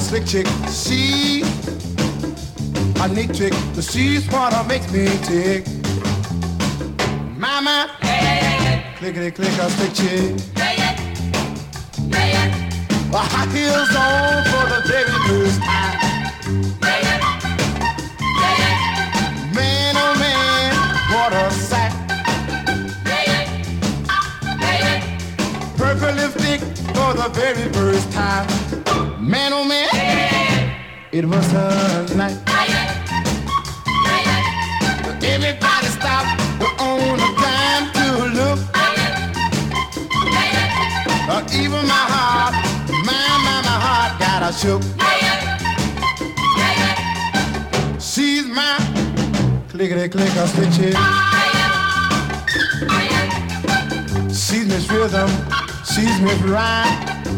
a slick chick. She a neat chick, The she's what makes me tick. Mama, yeah, yeah, yeah, clickety click a slick chick. Yeah, yeah, yeah, yeah. Well, high heels on for the very first time. Man, oh man, what a sight. Yeah, yeah, yeah, yeah. Purple lipstick for the very first time. Man, oh man, it was a night. Everybody stopped. On a dime to look. Uh, even my heart, my, my, my heart got a shook. She's my clickety clicker stitches. She's Miss Rhythm, she's Miss Rhyme.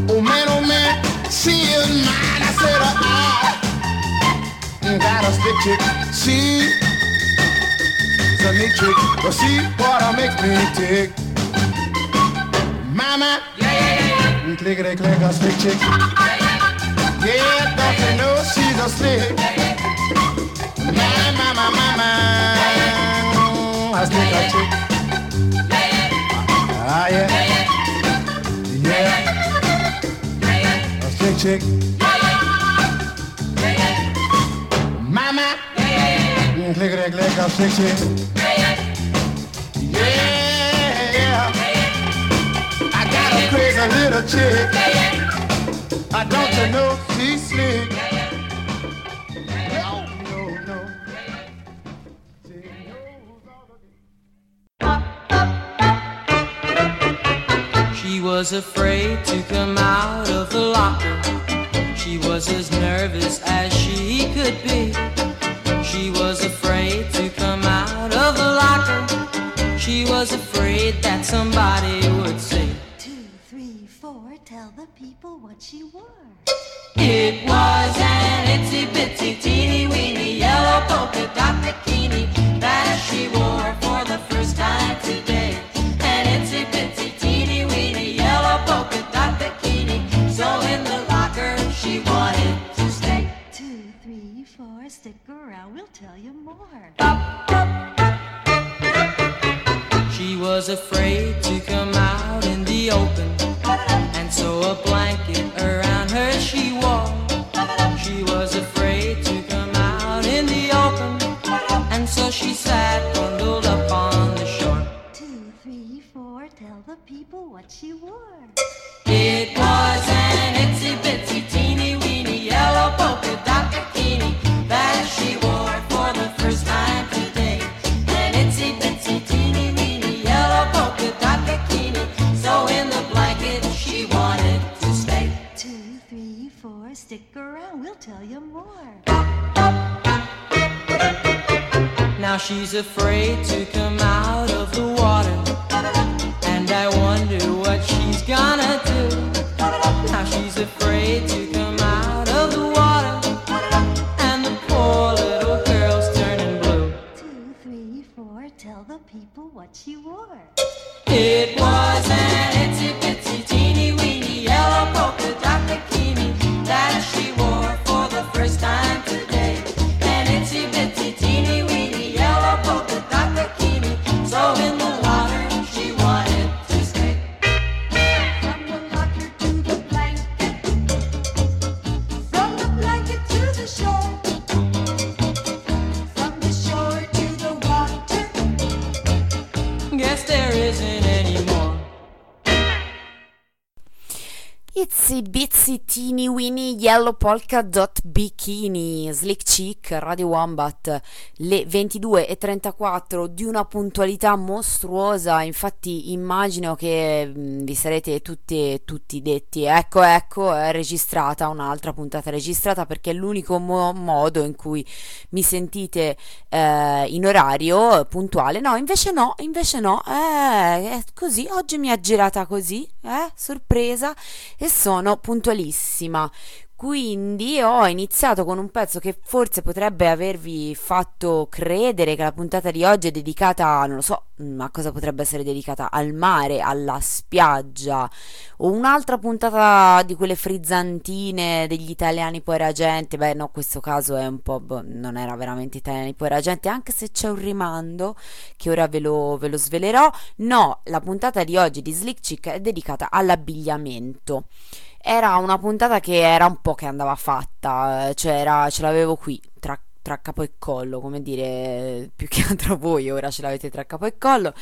Oh man, oh man, she is mine. I said, I got a stick chick. She's a neat trick, but she what I make me tick. Mama, yeah, yeah, yeah. clickety clicker stick chick. Yeah, don't you know she's a my, my, my, my, I stick a chick. Ah, yeah. Yeah. A stick chick. Mama. Clickety click a stick chick. Yeah. Yeah, yeah. I got a crazy little chick. I don't you know she's slick. Was afraid to come out of the locker. She was as nervous as she could be. She was afraid to come out of the locker. She was afraid that somebody would say, Two, three, four, tell the people what she wore. It was an itsy bitsy teeny weeny yellow polka dot bikini polka dot bikini Slick Chick Radio Wombat. Le 22.34 di una puntualità mostruosa. Infatti immagino che mh, vi sarete tutti, tutti detti ecco ecco è registrata un'altra puntata registrata perché è l'unico mo- modo in cui mi sentite eh, in orario puntuale. No invece no invece no. Eh, è così oggi mi ha girata così eh sorpresa e sono puntualissima. Quindi ho iniziato con un pezzo che forse potrebbe avervi fatto credere che la puntata di oggi è dedicata, non lo so, mm, a cosa potrebbe essere dedicata? Al mare, alla spiaggia, o un'altra puntata di quelle frizzantine degli italiani poi gente. Beh, no, questo caso è un po', boh, non era veramente italiani poi gente, anche se c'è un rimando che ora ve lo, ve lo svelerò. No, la puntata di oggi di Slick Chick è dedicata all'abbigliamento. Era una puntata che era un po' che andava fatta, eh, cioè era- ce l'avevo qui tra, tra capo e collo, come dire, più che altro voi ora ce l'avete tra capo e collo.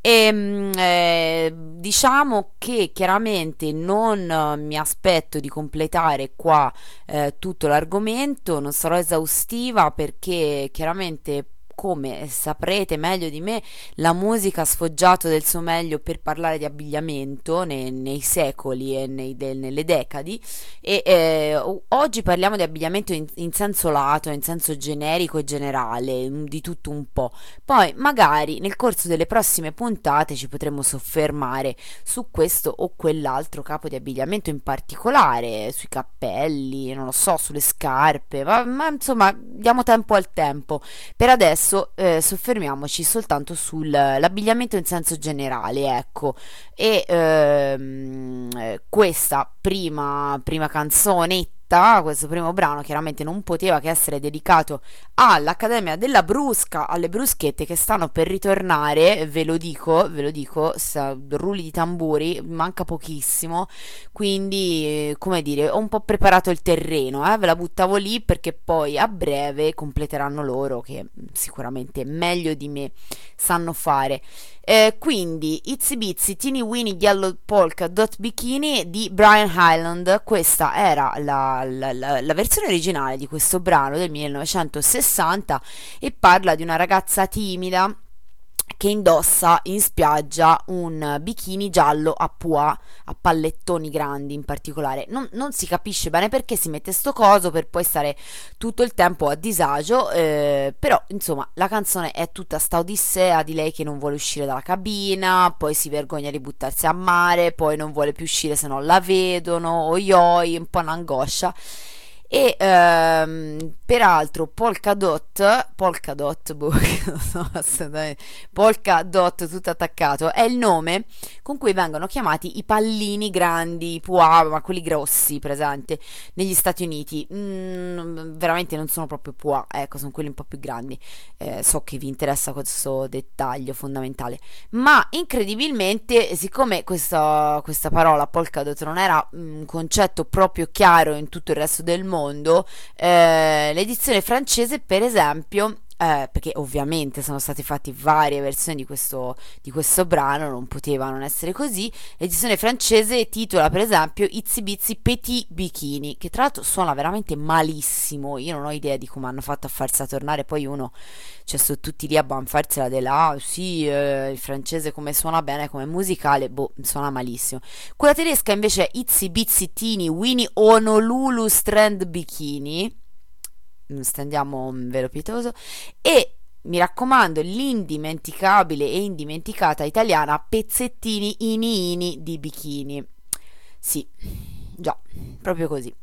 E mm, eh, diciamo che chiaramente non mi aspetto di completare qua eh, tutto l'argomento, non sarò esaustiva perché chiaramente come saprete meglio di me, la musica ha sfoggiato del suo meglio per parlare di abbigliamento nei, nei secoli e nei- del- nelle decadi e eh, oggi parliamo di abbigliamento in, in senso lato, in senso generico e generale, mm, di tutto un po'. Poi magari nel corso delle prossime puntate ci potremo soffermare su questo o quell'altro capo di abbigliamento in particolare, sui cappelli, non lo so, sulle scarpe, ma, ma insomma diamo tempo al tempo. Per adesso eh, soffermiamoci soltanto sull'abbigliamento in senso generale, ecco. E ehm, eh, questa prima, prima canzonetta, questo primo brano, chiaramente non poteva che essere dedicato all'Accademia della Brusca, alle bruschette che stanno per ritornare, ve lo dico, ve lo dico, rulli di tamburi, manca pochissimo, quindi come dire, ho un po' preparato il terreno, eh, ve la buttavo lì perché poi a breve completeranno loro che sicuramente meglio di me sanno fare. Eh, quindi Itsy Bitsy Teeny Weeny Yellow Polka Dot Bikini di Brian Highland. Questa era la, la- la- la versione originale di questo brano del 1960 e parla di una ragazza timida che indossa in spiaggia un bikini giallo a pua, a pallettoni grandi in particolare. Non, non si capisce bene perché si mette sto coso per poi stare tutto il tempo a disagio, eh, però insomma la canzone è tutta sta odissea di lei che non vuole uscire dalla cabina, poi si vergogna di buttarsi a mare, poi non vuole più uscire se non la vedono, oi un po' un'angoscia. E ehm, peraltro Polkadot, Polkadot, boh, so, Polkadot tutto attaccato, è il nome con cui vengono chiamati i pallini grandi, pois, ma quelli grossi presenti negli Stati Uniti. Mm, veramente non sono proprio pois, ecco, sono quelli un po' più grandi. Eh, so che vi interessa questo dettaglio fondamentale. Ma incredibilmente, siccome questa, questa parola polkadot non era un concetto proprio chiaro in tutto il resto del mondo, eh, l'edizione francese, per esempio, eh, perché ovviamente sono state fatte varie versioni di questo, di questo brano, non poteva non essere così. L'edizione francese titola per esempio Itsy Bitsy Petit Bikini, che tra l'altro suona veramente malissimo. Io non ho idea di come hanno fatto a farsela tornare. Poi uno, cioè, sono tutti lì a banfarsela della ah, sì, eh, il francese come suona bene, come musicale, boh, suona malissimo. Quella tedesca invece è Itsy Bitsy Teeny Winnie Honolulu Strand Bikini stendiamo un velo pietoso. E mi raccomando l'indimenticabile e indimenticata italiana pezzettini ini ini di bikini. Sì già proprio così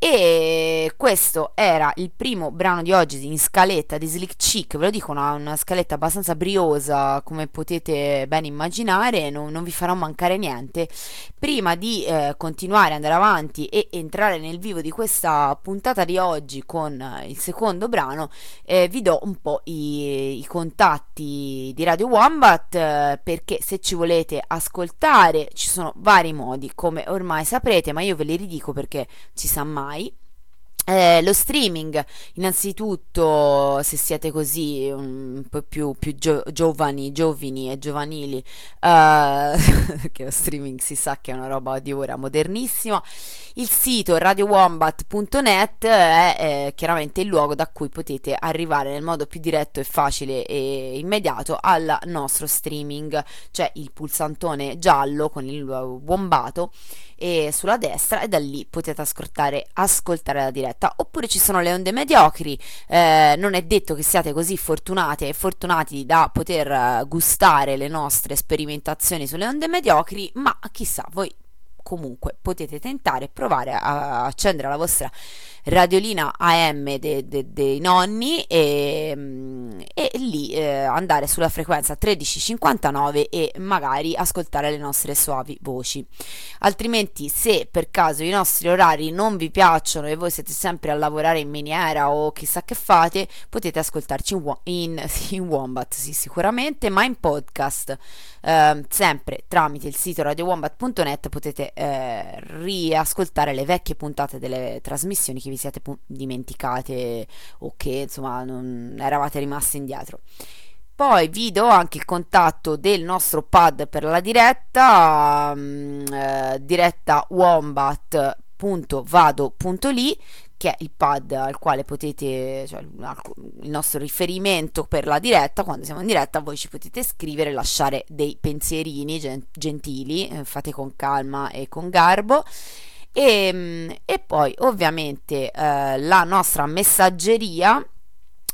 e questo era il primo brano di oggi in scaletta di Slick Chick, ve lo dico, una, una scaletta abbastanza briosa, come potete ben immaginare, non, non vi farò mancare niente. Prima di eh, continuare, andare avanti e entrare nel vivo di questa puntata di oggi con eh, il secondo brano, eh, vi do un po' i, i contatti di Radio Wombat, eh, perché se ci volete ascoltare ci sono vari modi, come ormai saprete, ma io ve li ridico perché ci sa mai. Eh, lo streaming, innanzitutto, se siete così un po' più, più gio- giovani, giovani e giovanili, eh, che lo streaming si sa che è una roba di ora modernissima. Il sito radiowombat.net è eh, chiaramente il luogo da cui potete arrivare nel modo più diretto e facile e immediato al nostro streaming. C'è il pulsantone giallo con il wombato e sulla destra e da lì potete ascoltare, ascoltare la diretta. Oppure ci sono le onde mediocri eh, non è detto che siate così fortunate e fortunati da poter eh, gustare le nostre sperimentazioni sulle onde mediocri ma chissà voi comunque potete tentare, provare a accendere la vostra radiolina AM de- de- dei nonni e, e lì eh, andare sulla frequenza 1359 e magari ascoltare le nostre suavi voci. Altrimenti, se per caso i nostri orari non vi piacciono e voi siete sempre a lavorare in miniera o chissà che fate, potete ascoltarci in, in, in Wombat, sì, sicuramente, ma in podcast. Eh, sempre tramite il sito radiowombat.net potete eh, riascoltare le vecchie puntate delle trasmissioni che vi siete pu- dimenticate o che insomma non eravate rimasti indietro. Poi vi do anche il contatto del nostro pad per la diretta, mm, eh, diretta wombat.vado.li che è il pad al quale potete, cioè il nostro riferimento per la diretta, quando siamo in diretta voi ci potete scrivere, lasciare dei pensierini gen- gentili, eh, fate con calma e con garbo. E, mm, e poi ovviamente eh, la nostra messaggeria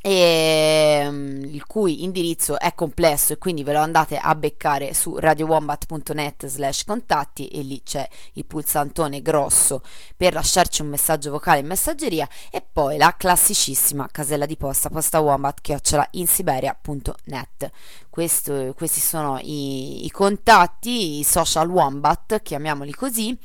e, mm, il cui indirizzo è complesso e quindi ve lo andate a beccare su radiowombat.net slash contatti e lì c'è il pulsantone grosso per lasciarci un messaggio vocale in messaggeria e poi la classicissima casella di posta posta wombat chiocciola insiberia.net Questo, questi sono i, i contatti i social wombat chiamiamoli così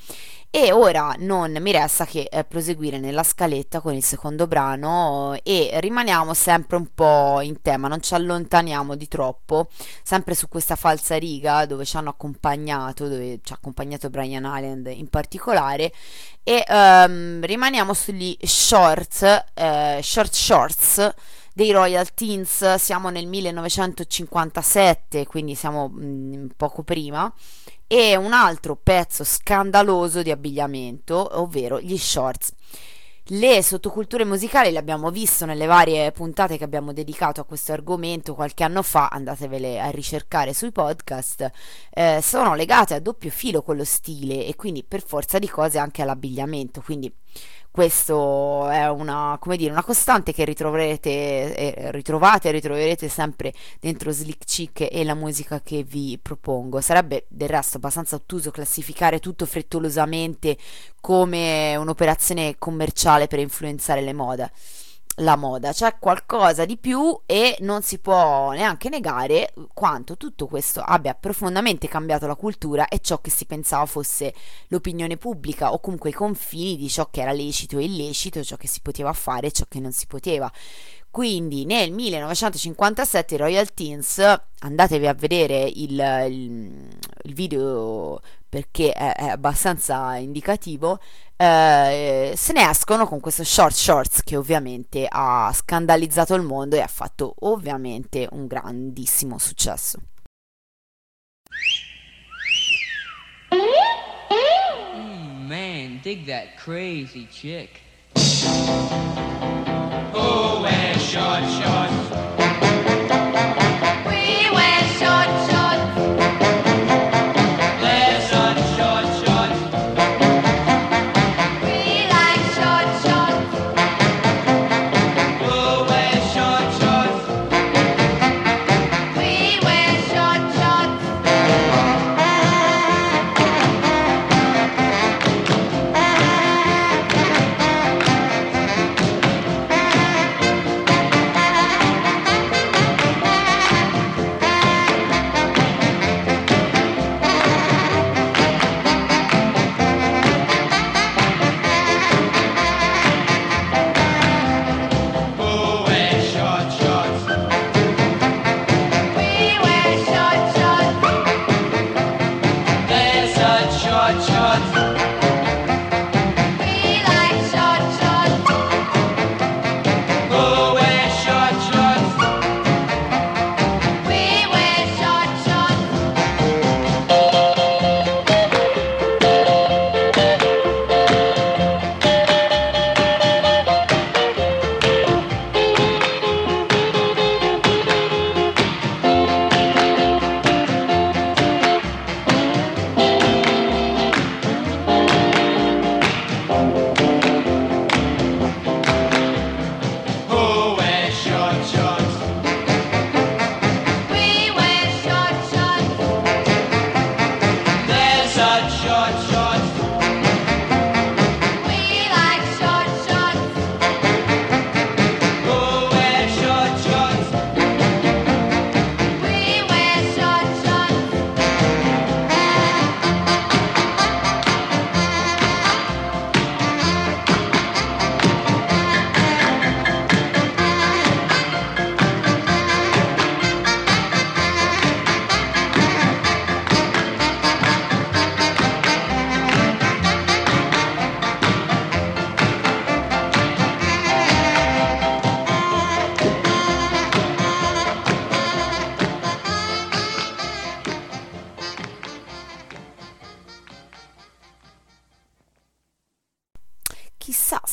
e ora non mi resta che eh, proseguire nella scaletta con il secondo brano e rimaniamo sempre un po' in tema, non ci allontaniamo di troppo, sempre su questa falsa riga dove ci hanno accompagnato, dove ci ha accompagnato Brian Island in particolare e ehm, rimaniamo sugli shorts, eh, short shorts dei Royal Teens, siamo nel 1957, quindi siamo mh, poco prima e un altro pezzo scandaloso di abbigliamento, ovvero gli shorts. Le sottoculture musicali le abbiamo visto nelle varie puntate che abbiamo dedicato a questo argomento qualche anno fa, andatevele a ricercare sui podcast, eh, sono legate a doppio filo con lo stile e quindi per forza di cose anche all'abbigliamento, quindi questo è una, dire, una costante che ritroverete, eh, ritrovate e ritroverete sempre dentro Slick Chick e la musica che vi propongo. Sarebbe del resto abbastanza ottuso classificare tutto frettolosamente come un'operazione commerciale per influenzare le mode la moda, c'è qualcosa di più e non si può neanche negare quanto tutto questo abbia profondamente cambiato la cultura e ciò che si pensava fosse l'opinione pubblica o comunque i confini di ciò che era lecito e illecito, ciò che si poteva fare e ciò che non si poteva. Quindi nel 1957 i Royal Teens, andatevi a vedere il, il, il video perché è, è abbastanza indicativo, eh, se ne escono con questo short shorts che ovviamente ha scandalizzato il mondo e ha fatto ovviamente un grandissimo successo. Mm, man, dig that crazy chick. Oh, Who wears short shorts?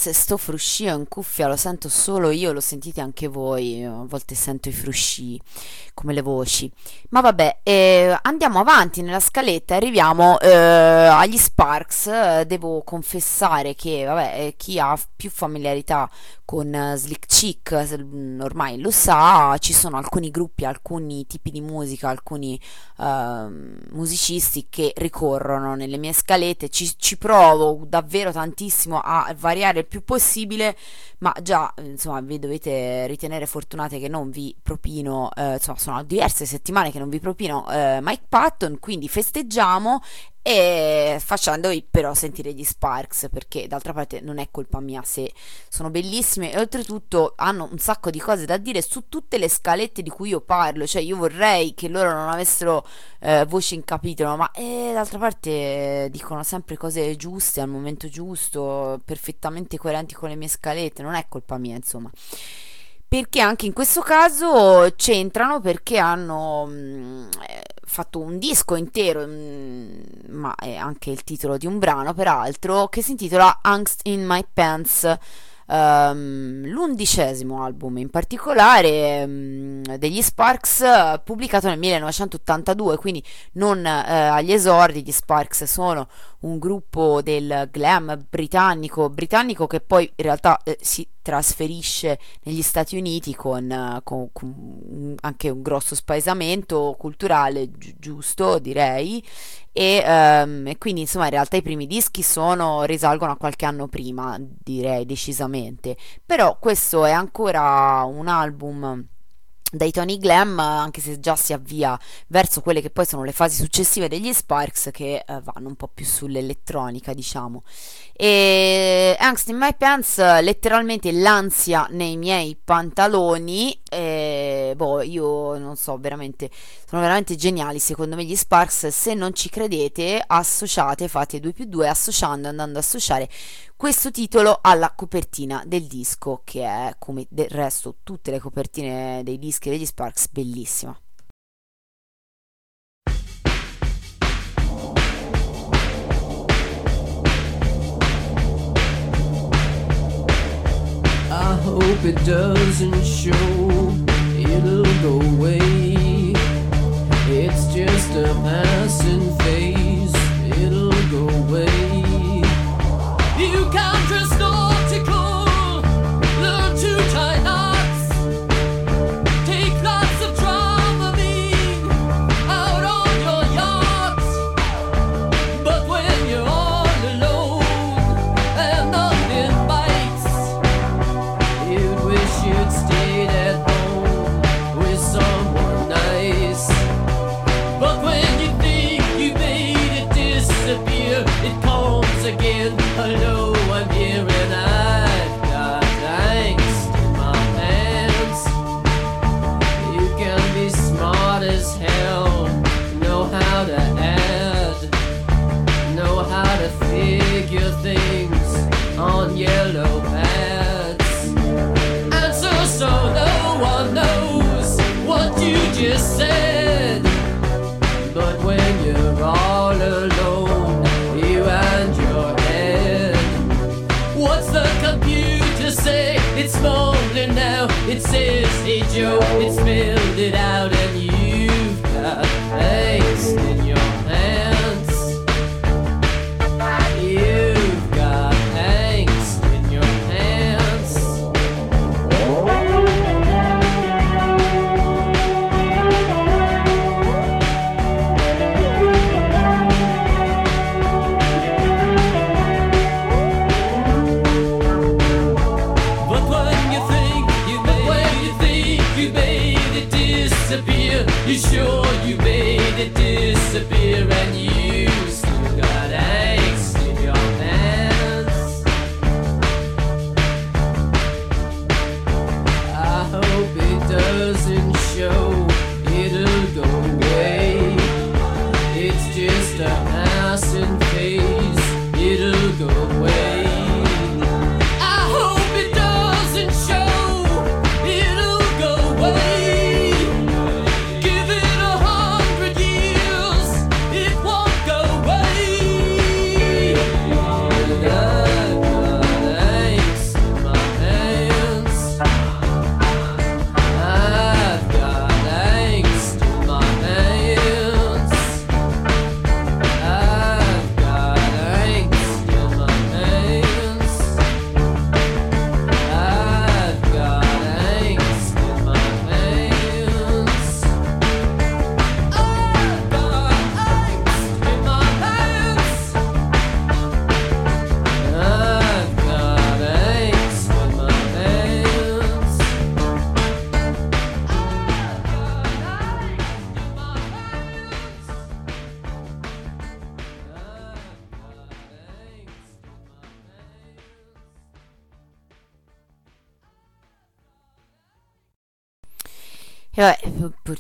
Forse sto fruscio in cuffia lo sento solo io, lo sentite anche voi, a volte sento i frusci come le voci. Ma vabbè, eh, andiamo avanti nella scaletta, arriviamo eh, agli Sparks. Eh, devo confessare che, vabbè, eh, chi ha più familiarità con eh, Slick Chick mm, ormai lo sa, ci sono alcuni gruppi, alcuni tipi di musica, alcuni ehm, musicisti che ricorrono nelle mie scalette, ci, ci provo davvero tantissimo a variare il più possibile, ma già insomma vi dovete ritenere fortunate che non vi propino, eh, insomma sono diverse settimane che non vi propino eh, Mike Patton, quindi festeggiamo e facendovi però sentire gli Sparks perché d'altra parte non è colpa mia se sono bellissime. E oltretutto hanno un sacco di cose da dire su tutte le scalette di cui io parlo. Cioè io vorrei che loro non avessero eh, voce in capitolo ma eh, d'altra parte eh, dicono sempre cose giuste al momento giusto perfettamente coerenti con le mie scalette. Non è colpa mia insomma perché anche in questo caso c'entrano perché hanno mh, eh, fatto un disco intero, mh, ma è anche il titolo di un brano peraltro, che si intitola Angst in My Pants. ehm, l'undicesimo album in particolare mh, degli Sparks pubblicato nel 1982 quindi non eh, agli esordi gli Sparks sono un gruppo del glam britannico britannico che poi in realtà eh, si trasferisce negli Stati Uniti con, eh, con- con anche un grosso spaesamento culturale gi- giusto direi. E, ehm, e quindi insomma in realtà i primi dischi sono risalgono a qualche anno prima direi decisamente. Però questo è ancora un album dai Tony Glam, anche se già si avvia verso quelle che poi sono le fasi successive degli Sparks che eh, vanno un po' più sull'elettronica, diciamo. E Angst in My Pants, letteralmente l'ansia nei miei pantaloni. E, boh, io non so, veramente, sono veramente geniali secondo me gli Sparks. Se non ci credete, associate, fate 2 più 2 associando, andando ad associare questo titolo alla copertina del disco, che è come del resto tutte le copertine dei dischi degli Sparks, bellissima. Hope it doesn't show, it'll go away. It's just a passing phase, it'll go away. You can't trust It says, hey Joe, it spelled it out, and you've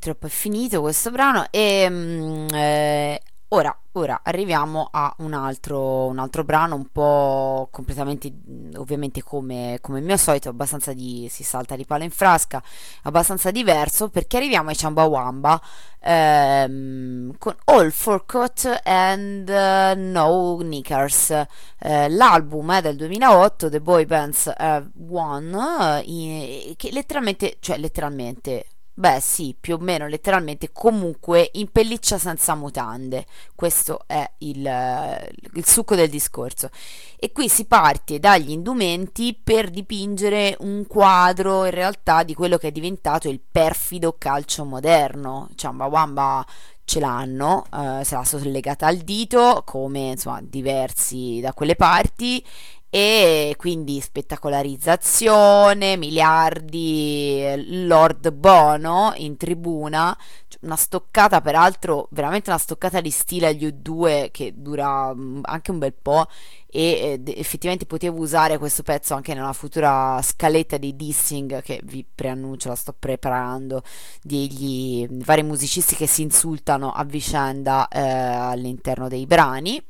purtroppo è finito questo brano e mm, eh, ora, ora arriviamo a un altro, un altro brano un po' completamente, mm, ovviamente come, come il mio solito, abbastanza di, si salta di palo in frasca, abbastanza diverso perché arriviamo ai Chumbawamba ehm, con All Forgot and eh, No Knickers, eh, l'album è del 2008, The Boy Bands Have Won, eh, che letteralmente, cioè letteralmente Beh, sì, più o meno letteralmente, comunque in pelliccia senza mutande. Questo è il, il succo del discorso. E qui si parte dagli indumenti per dipingere un quadro in realtà di quello che è diventato il perfido calcio moderno. Ciambawamba ce l'hanno, eh, se la sono legata al dito, come insomma diversi da quelle parti e quindi spettacolarizzazione, miliardi, eh, Lord Bono in tribuna, cioè, una stoccata peraltro, veramente una stoccata di stile agli U2 che dura mm, anche un bel po' e eh, effettivamente potevo usare questo pezzo anche nella futura scaletta di dissing che vi preannuncio, la sto preparando, degli vari musicisti che si insultano a vicenda eh, all'interno dei brani.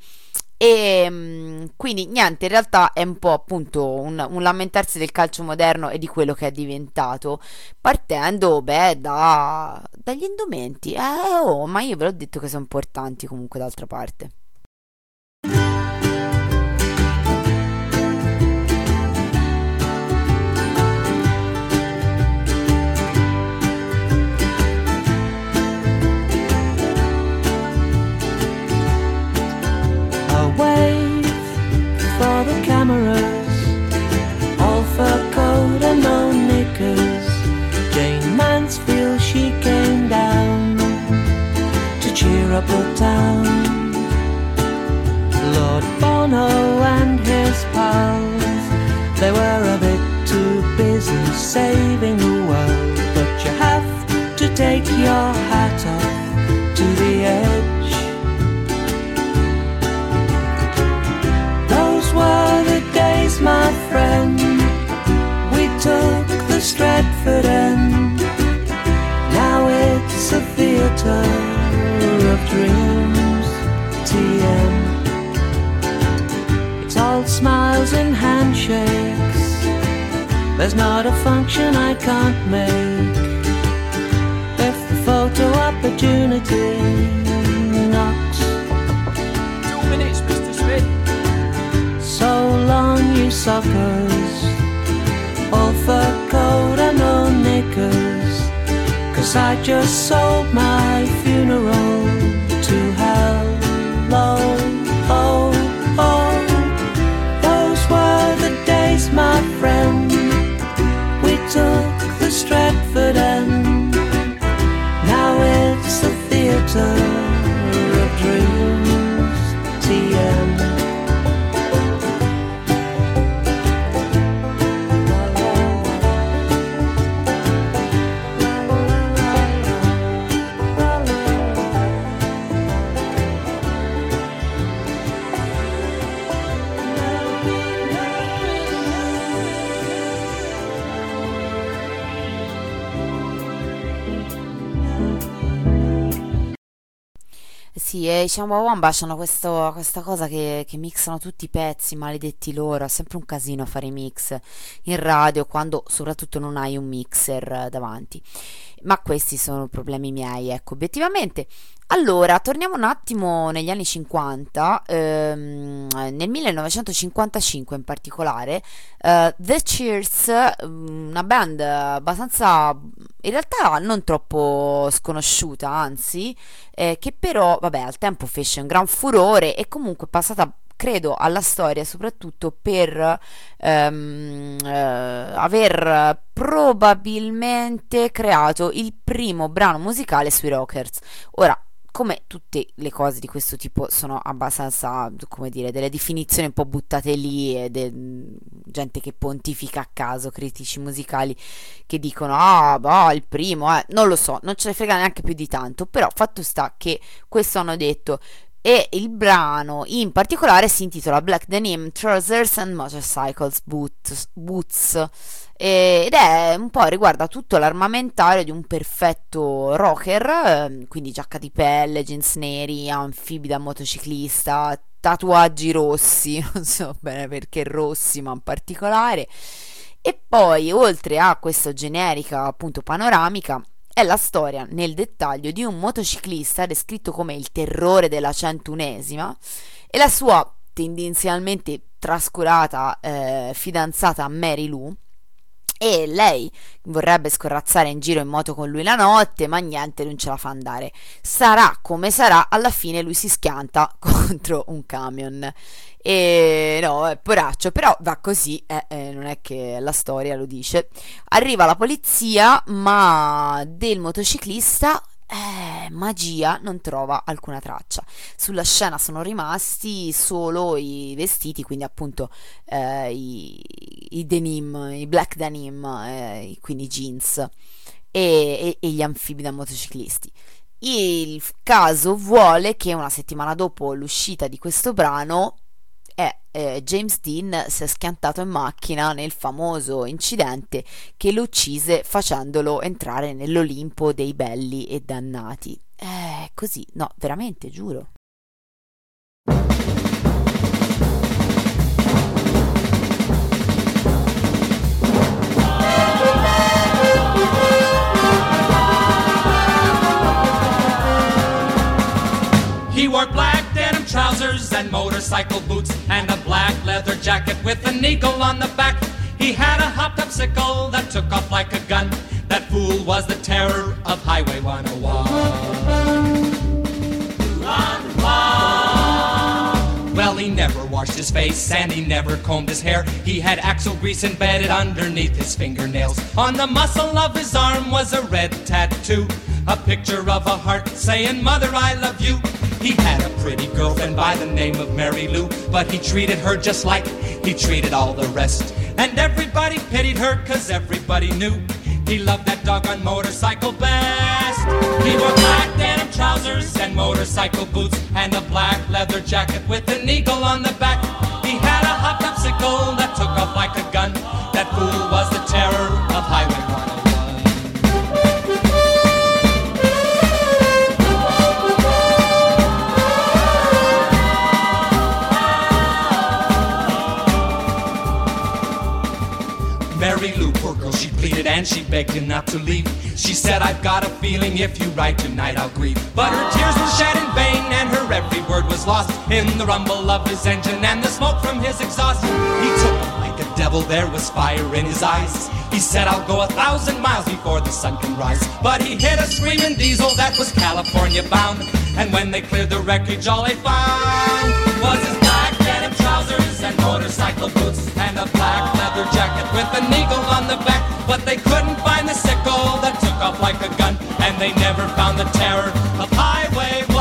E mm, quindi niente, in realtà è un po' appunto un, un lamentarsi del calcio moderno e di quello che è diventato, partendo, beh, da, dagli indumenti. Eh, oh, ma io ve l'ho detto che sono importanti comunque d'altra parte. Bono and his pals, they were a bit too busy saving the world. But you have to take your hat off to the edge. Those were the days, my friend. We took the Stratford end. Now it's a theatre handshakes. There's not a function I can't make. If the photo opportunity knocks. Two minutes, Mr. Smith. So long, you suckers. All fur coat and no knickers. Cause I just sold my funeral to hell. sun. Sì, e i Chumbawamba hanno questo- questa cosa che, che mixano tutti i pezzi, maledetti loro, è sempre un casino fare i mix in radio quando soprattutto non hai un mixer davanti. Ma questi sono problemi miei, ecco, obiettivamente. Allora, torniamo un attimo negli anni 50, ehm, nel 1955 in particolare, eh, The Cheers, mm, una band abbastanza, in realtà non troppo sconosciuta, anzi, eh, che però, vabbè, al tempo fece un gran furore e comunque passata, credo, alla storia soprattutto per ehm, eh, aver probabilmente creato il primo brano musicale sui Rockers. Ora, come tutte le cose di questo tipo sono abbastanza, come dire, delle definizioni un po' buttate lì e de- gente che pontifica a caso, critici musicali che dicono ah, bah, il primo, eh. non lo so, non ce ne frega neanche più di tanto, però fatto sta che questo hanno detto e il brano in particolare si intitola Black Denim Trousers and Motorcycles Boots, ed è un po' riguarda tutto l'armamentario di un perfetto rocker, ehm, quindi giacca di pelle, jeans neri, anfibi da motociclista, tatuaggi rossi, non so bene perché rossi, ma in particolare. E poi, oltre a questa generica appunto panoramica, è la storia nel dettaglio di un motociclista descritto come il terrore della centunesima e la sua tendenzialmente trascurata eh, fidanzata Mary Lou e lei vorrebbe scorrazzare in giro in moto con lui la notte, ma niente, non ce la fa andare. Sarà come sarà, alla fine lui si schianta contro un camion. E no, è poraccio, però va così, eh, eh, non è che la storia lo dice. Arriva la polizia, ma del motociclista eh, magia non trova alcuna traccia. Sulla scena sono rimasti solo i vestiti, quindi appunto eh, i, i denim, i black denim, eh, quindi i jeans e, e- e gli anfibi da motociclisti. Il caso vuole che una settimana dopo l'uscita di questo brano eh, James Dean si è schiantato in macchina nel famoso incidente che lo uccise facendolo entrare nell'Olimpo dei belli e dannati. Eh, così, no, veramente, giuro. He wore black trousers and motorcycle boots and a black leather jacket with an eagle on the back. He had a hopped up sickle that took off like a gun. That fool was the terror of Highway 101. Well, he never washed his face and he never combed his hair. He had axle grease embedded underneath his fingernails. On the muscle of his arm was a red tattoo, a picture of a heart saying, Mother, I love you. He had a pretty girlfriend by the name of Mary Lou, but he treated her just like he treated all the rest. And everybody pitied her, cause everybody knew he loved that doggone motorcycle best. He wore black denim trousers and motorcycle boots and a black leather jacket with an eagle on the back. He had a hopped up sickle that took off like a gun. That fool was the terror of Highway 101. She begged him not to leave. She said, I've got a feeling if you ride tonight, I'll grieve. But her tears were shed in vain and her every word was lost in the rumble of his engine and the smoke from his exhaust. He took him like a devil, there was fire in his eyes. He said, I'll go a thousand miles before the sun can rise. But he hit a screaming diesel that was California bound. And when they cleared the wreckage, all they found was his black denim trousers and motorcycle boots and a black leather jacket with an eagle on the back. But they couldn't took off like a gun, and they never found the terror of Highway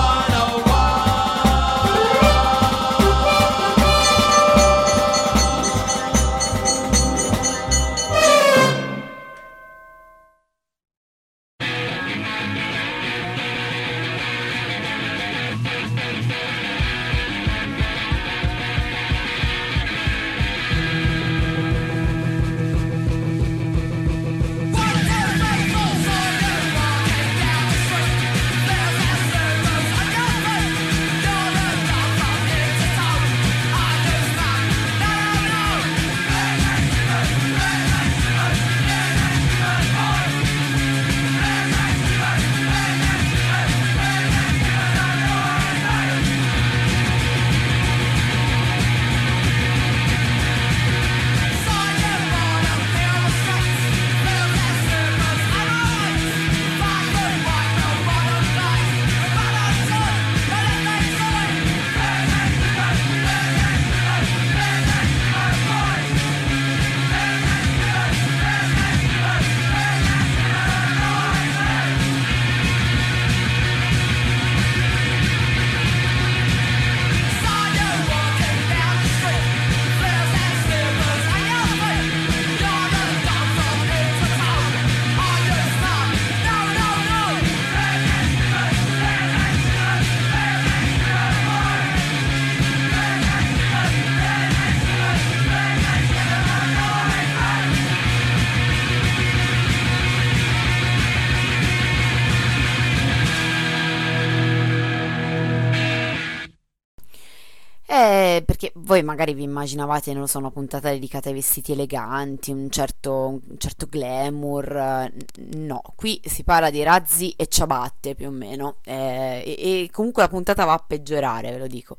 voi magari vi immaginavate, non so, una puntata dedicata ai vestiti eleganti, un certo, un certo glamour. No, qui si parla di razzi e ciabatte più o meno. eh, e, e comunque la puntata va a peggiorare, ve lo dico.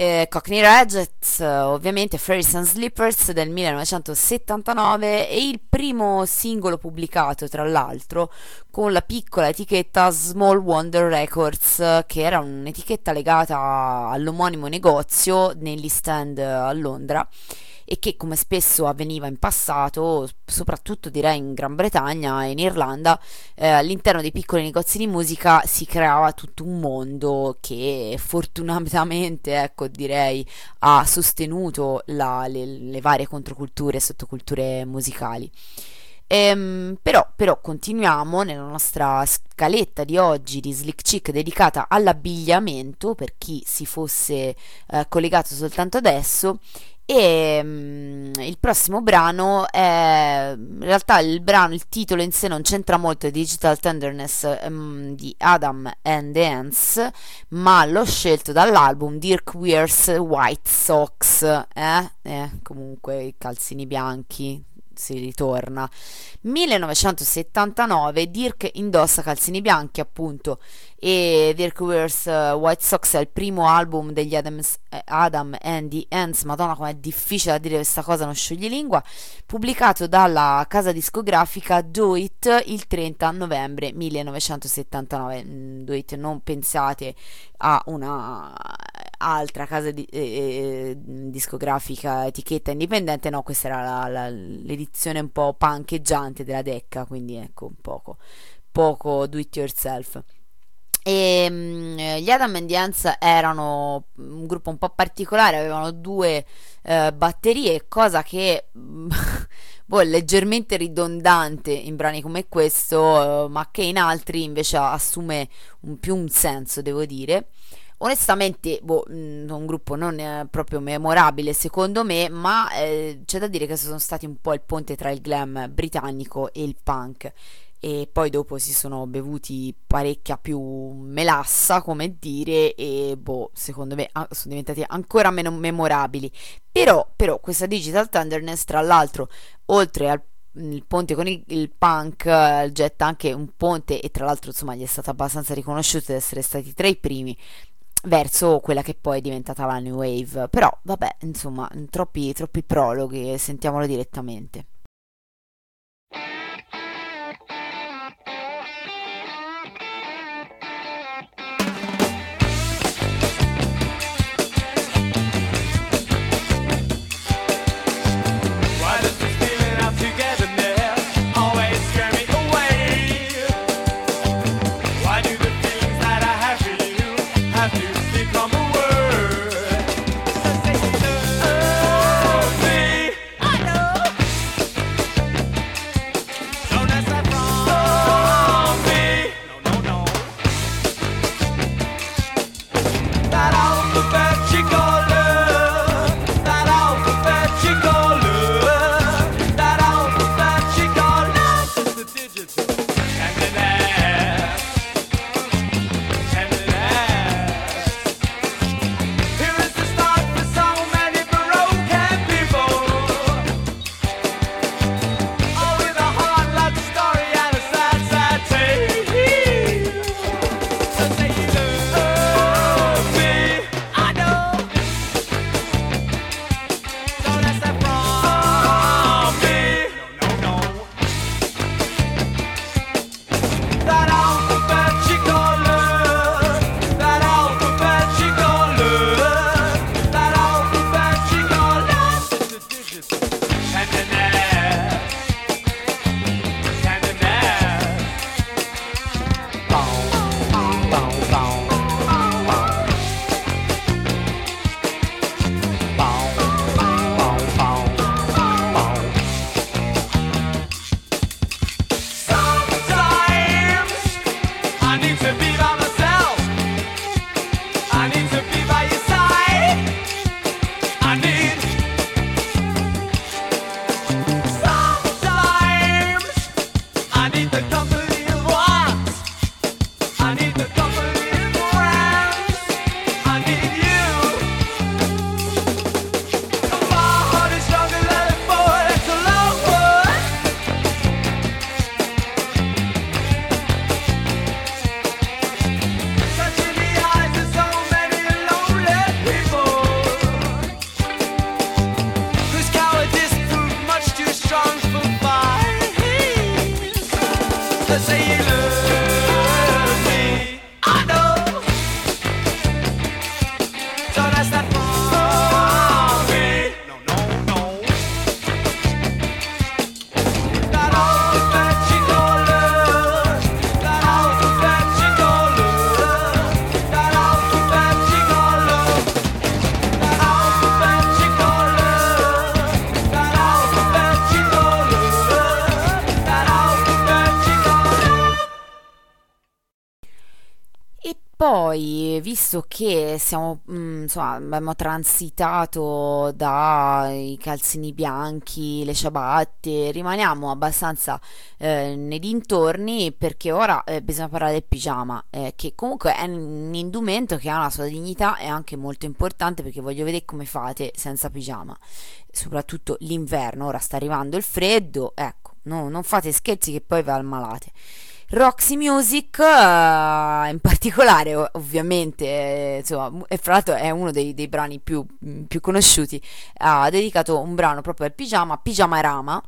Eh, Cockney Rejects, eh, ovviamente Fairies and Slippers del 1979 e il primo singolo pubblicato tra l'altro con la piccola etichetta Small Wonder Records che era un'etichetta legata all'omonimo negozio nell'East End eh, a Londra e che come spesso avveniva in passato, soprattutto direi in Gran Bretagna e in Irlanda, eh, all'interno dei piccoli negozi di musica si creava tutto un mondo che fortunatamente, ecco, direi, ha sostenuto la- le, le varie controculture e sottoculture musicali. Ehm, però, però continuiamo nella nostra scaletta di oggi di Slick Chick dedicata all'abbigliamento per chi si fosse eh, collegato soltanto adesso e mm, il prossimo brano è in realtà il brano, il titolo in sé non c'entra molto, è Digital Tenderness mm, di Adam and the Ants, ma l'ho scelto dall'album Dirk Wears White Socks, eh? Eh, comunque i calzini bianchi, si ritorna. 1979 Dirk indossa calzini bianchi appunto e Dirk Wears eh, White Sox è il primo album degli Adams, eh, Adam and the Ants. Madonna com'è difficile da dire questa cosa non scioglilingua pubblicato dalla casa discografica Do It il 30 novembre 1979 Mm, Do It non pensate a una altra casa di- eh, eh, discografica etichetta indipendente. No questa era la- la- l'edizione un po' pancheggiante della Decca quindi ecco un poco poco do it yourself e mm, gli Adam Ants erano un gruppo un po' particolare, avevano due eh, batterie, cosa che boh, leggermente ridondante in brani come questo, eh, ma che in altri invece assume un, più un senso, devo dire. Onestamente, boh, mm, un gruppo non proprio memorabile secondo me, ma eh, c'è da dire che sono stati un po' il ponte tra il glam britannico e il punk e poi dopo si sono bevuti parecchia più melassa, come dire, e boh, secondo me ah, sono diventati ancora meno memorabili. Però, però questa Digital Tenderness, tra l'altro, oltre al il ponte con il, il punk eh, getta anche un ponte e tra l'altro insomma gli è stato abbastanza riconosciuto di essere stati tra i primi verso quella che poi è diventata la new wave però vabbè insomma troppi, troppi prologhi sentiamolo direttamente siamo, mm, insomma, abbiamo transitato dai calzini bianchi, le ciabatte, rimaniamo abbastanza eh, nei dintorni perché ora eh, bisogna parlare del pigiama, eh, che comunque è un indumento che ha una sua dignità e anche molto importante perché voglio vedere come fate senza pigiama, soprattutto l'inverno, ora sta arrivando il freddo, ecco, no- non fate scherzi che poi vi ammalate. Roxy Music, eh, in particolare, ov- ovviamente, eh, insomma, e fra l'altro è uno dei, dei brani più, mh, più conosciuti, ha dedicato un brano proprio al pigiama, Pigiama Rama.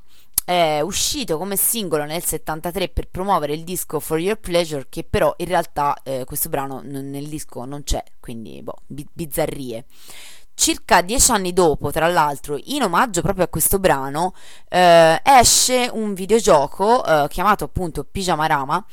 È uscito come singolo nel 73 per promuovere il disco For Your Pleasure, che però in realtà eh, questo brano non- nel disco non c'è, quindi boh, bi- bizzarrie. Circa dieci anni dopo, tra l'altro, in omaggio proprio a questo brano, eh, esce un videogioco eh, chiamato appunto Pyjama Rama.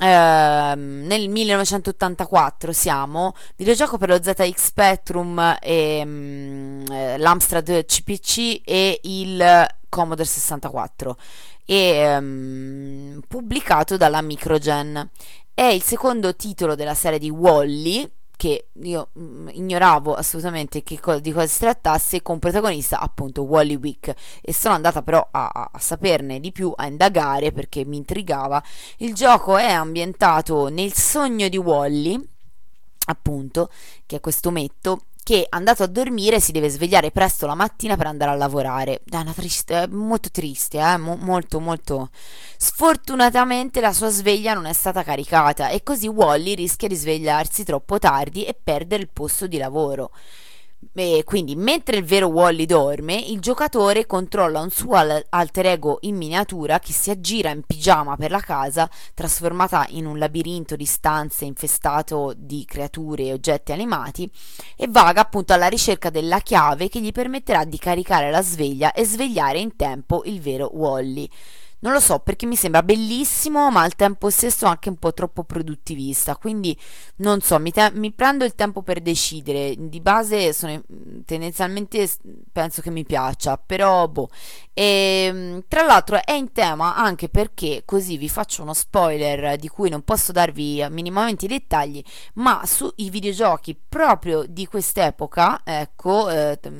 ehm, nel 1984 siamo videogioco per lo ZX Spectrum e mm, eh, l'Amstrad CPC e il Commodore 64 e ehm, pubblicato dalla Microgen è il secondo titolo della serie di Wally che io mm, ignoravo assolutamente che co- di cosa si trattasse, con protagonista appunto Wally Wick. E sono andata però a, a- a saperne di più, a indagare perché mi intrigava. Il gioco è ambientato nel sogno di Wally, appunto, che è questo metto. Che andato a dormire si deve svegliare presto la mattina per andare a lavorare. È una triste, molto triste, eh? mo- molto, molto. Sfortunatamente la sua sveglia non è stata caricata e così Wally rischia di svegliarsi troppo tardi e perdere il posto di lavoro. E quindi, mentre il vero Wally dorme, il giocatore controlla un suo al- alter ego in miniatura che si aggira in pigiama per la casa, trasformata in un labirinto di stanze infestato di creature e oggetti animati, e vaga appunto alla ricerca della chiave che gli permetterà di caricare la sveglia e svegliare in tempo il vero Wally. Non lo so perché mi sembra bellissimo, ma al tempo stesso anche un po' troppo produttivista. Quindi non so, mi, te- mi prendo il tempo per decidere. Di base sono tendenzialmente penso che mi piaccia, però boh. E, tra l'altro è in tema anche perché così vi faccio uno spoiler di cui non posso darvi minimamente i dettagli, ma sui videogiochi proprio di quest'epoca, ecco, eh, t-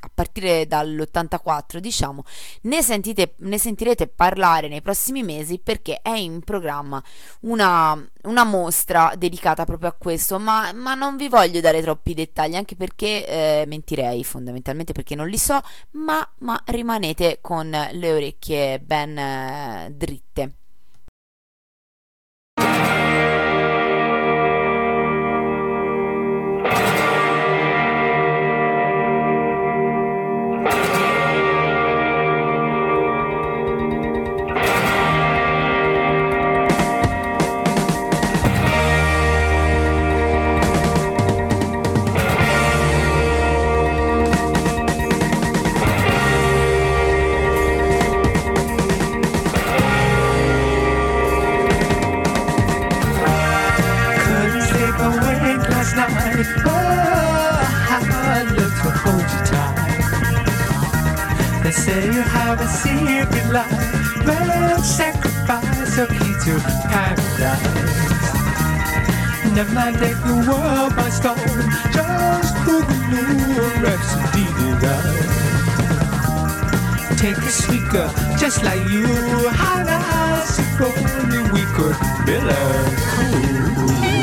a partire dall'84 diciamo, ne, sentite, ne sentirete parlare nei prossimi mesi perché è in programma una, una mostra dedicata proprio a questo, ma, ma non vi voglio dare troppi dettagli anche perché eh, mentirei fondamentalmente perché non li so, ma, ma rimanete con le orecchie ben eh, dritte. You have a secret life, but sacrifice your key to paradise. Never mind, take the world by storm. Just the new rhapsody right. Take a girl just like you. How nice if only we could be like cool.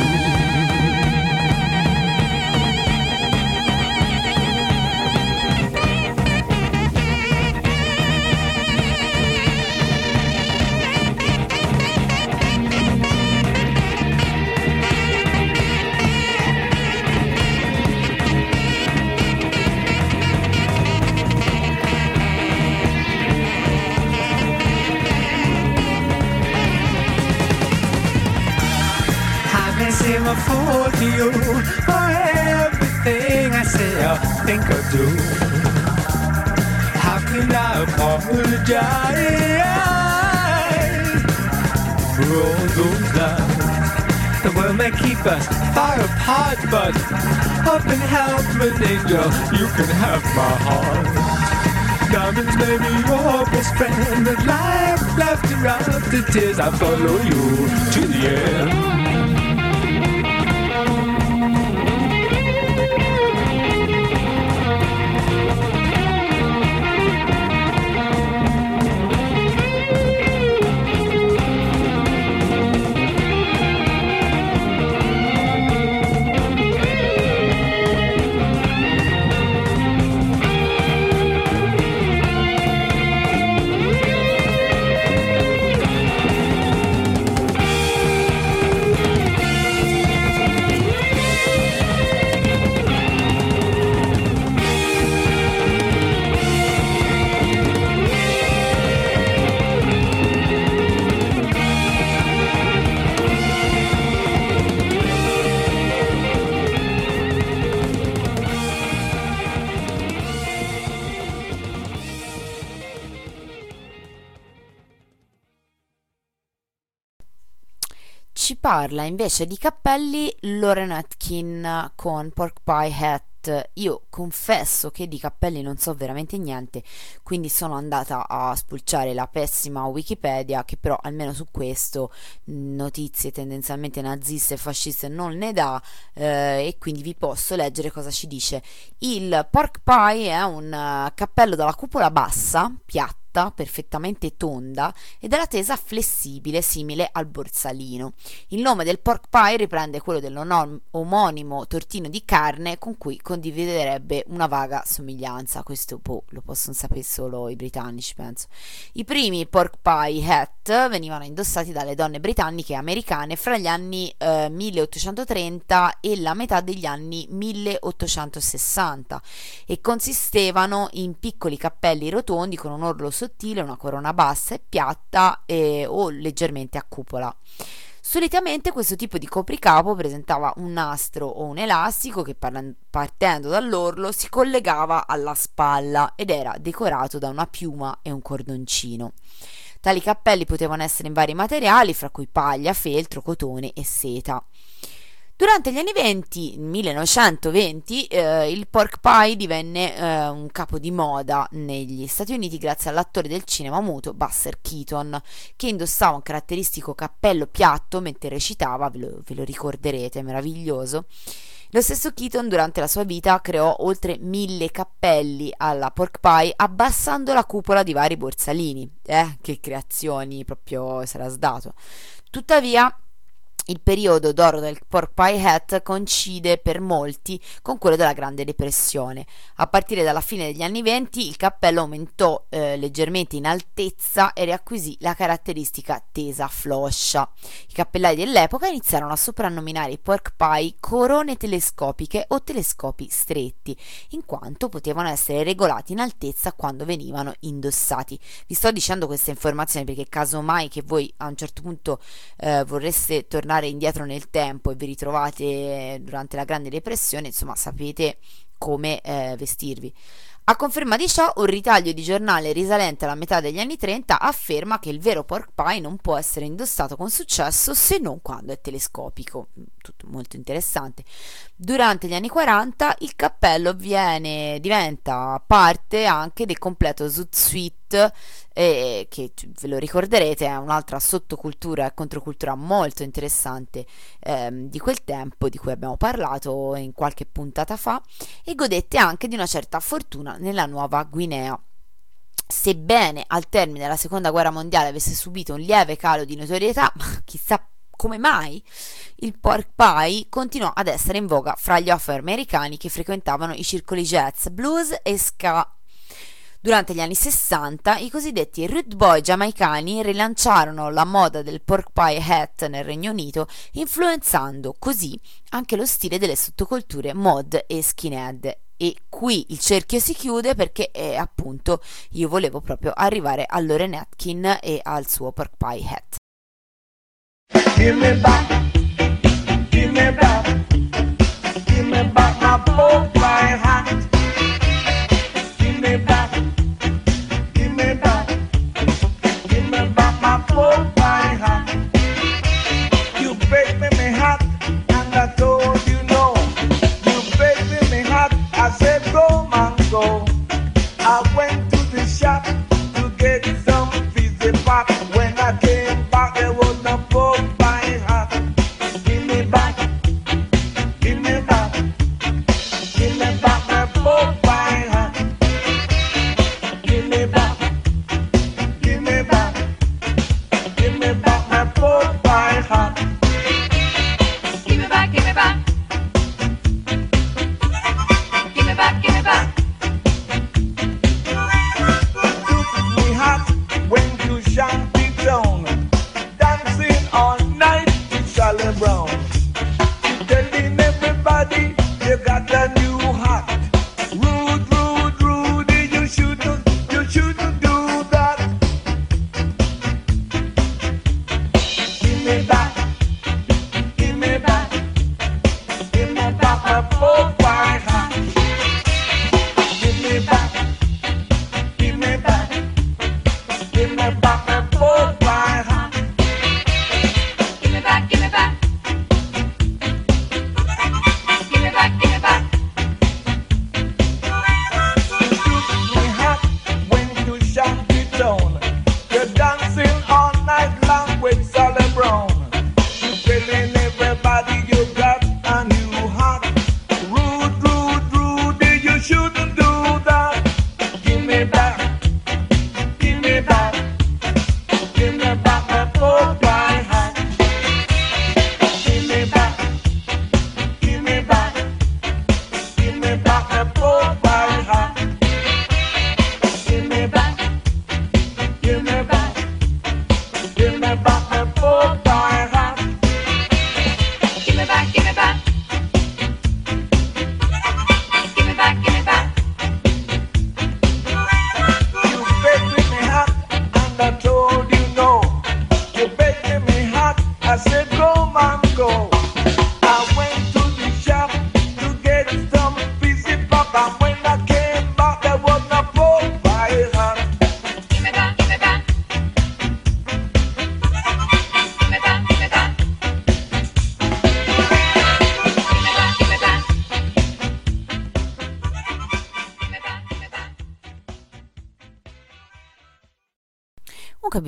I think I do. How can I apologize for all those lies? The world may keep us far apart, but up in heaven, angel, you can have my heart. Diamonds may be your best friend, but life, laughter, the tears, I follow you to the end. Ci parla invece di cappelli Loren Atkin con Pork Pie Hat. Io confesso che di cappelli non so veramente niente, quindi sono andata a spulciare la pessima Wikipedia, che però almeno su questo notizie tendenzialmente naziste e fasciste non ne dà, eh, e quindi vi posso leggere cosa ci dice. Il pork pie è un eh, cappello dalla cupola bassa, piatta perfettamente tonda e dalla tesa flessibile simile al borsalino. Il nome del pork pie riprende quello dell'omonimo tortino di carne con cui condividerebbe una vaga somiglianza. Questo boh, lo possono sapere solo i britannici, penso. I primi pork pie hat venivano indossati dalle donne britanniche e americane fra gli anni eh, 1830 e la metà degli anni 1860 e consistevano in piccoli cappelli rotondi con un orlo sottile, una corona bassa e piatta e, o leggermente a cupola. Solitamente questo tipo di copricapo presentava un nastro o un elastico che partendo dall'orlo si collegava alla spalla ed era decorato da una piuma e un cordoncino. Tali cappelli potevano essere in vari materiali, fra cui paglia, feltro, cotone e seta. Durante gli anni 20, 1920, eh, il pork pie divenne eh, un capo di moda negli Stati Uniti grazie all'attore del cinema muto Buster Keaton, che indossava un caratteristico cappello piatto mentre recitava, ve lo, ve lo ricorderete, meraviglioso. Lo stesso Keaton durante la sua vita creò oltre mille cappelli alla pork pie abbassando la cupola di vari borsalini. Eh, che creazioni proprio sarà sdato. Tuttavia, il periodo d'oro del pork pie hat coincide per molti con quello della Grande Depressione. A partire dalla fine degli anni 20 il cappello aumentò eh, leggermente in altezza e riacquisì la caratteristica tesa floscia. I cappellai dell'epoca iniziarono a soprannominare i pork pie corone telescopiche o telescopi stretti, in quanto potevano essere regolati in altezza quando venivano indossati. Vi sto dicendo queste informazioni perché casomai che voi a un certo punto eh, vorreste tornare indietro nel tempo e vi ritrovate durante la Grande Depressione, insomma sapete come eh, vestirvi. A conferma di ciò, un ritaglio di giornale risalente alla metà degli anni 30 afferma che il vero pork pie non può essere indossato con successo se non quando è telescopico. Tutto molto interessante. Durante gli anni 40 il cappello viene, diventa parte anche del completo zoot eh, che ve lo ricorderete è un'altra sottocultura e controcultura molto interessante ehm, di quel tempo di cui abbiamo parlato in qualche puntata fa e godette anche di una certa fortuna nella Nuova Guinea. Sebbene al termine della seconda guerra mondiale avesse subito un lieve calo di notorietà, ma chissà come mai il pork pie continuò ad essere in voga fra gli afroamericani che frequentavano i circoli jazz, blues e ska. Durante gli anni 60 i cosiddetti rude boy giamaicani rilanciarono la moda del pork pie hat nel Regno Unito, influenzando così anche lo stile delle sottoculture mod e skinhead. E qui il cerchio si chiude perché eh, appunto io volevo proprio arrivare a Loren Atkin e al suo pork pie hat. Give me back, give me back, give me back my pork pork pie hat. Give me back, give me back. Give me back, give me back. took me went to Shanty Town, dancing all night with Charlie Brown. Telling everybody you got a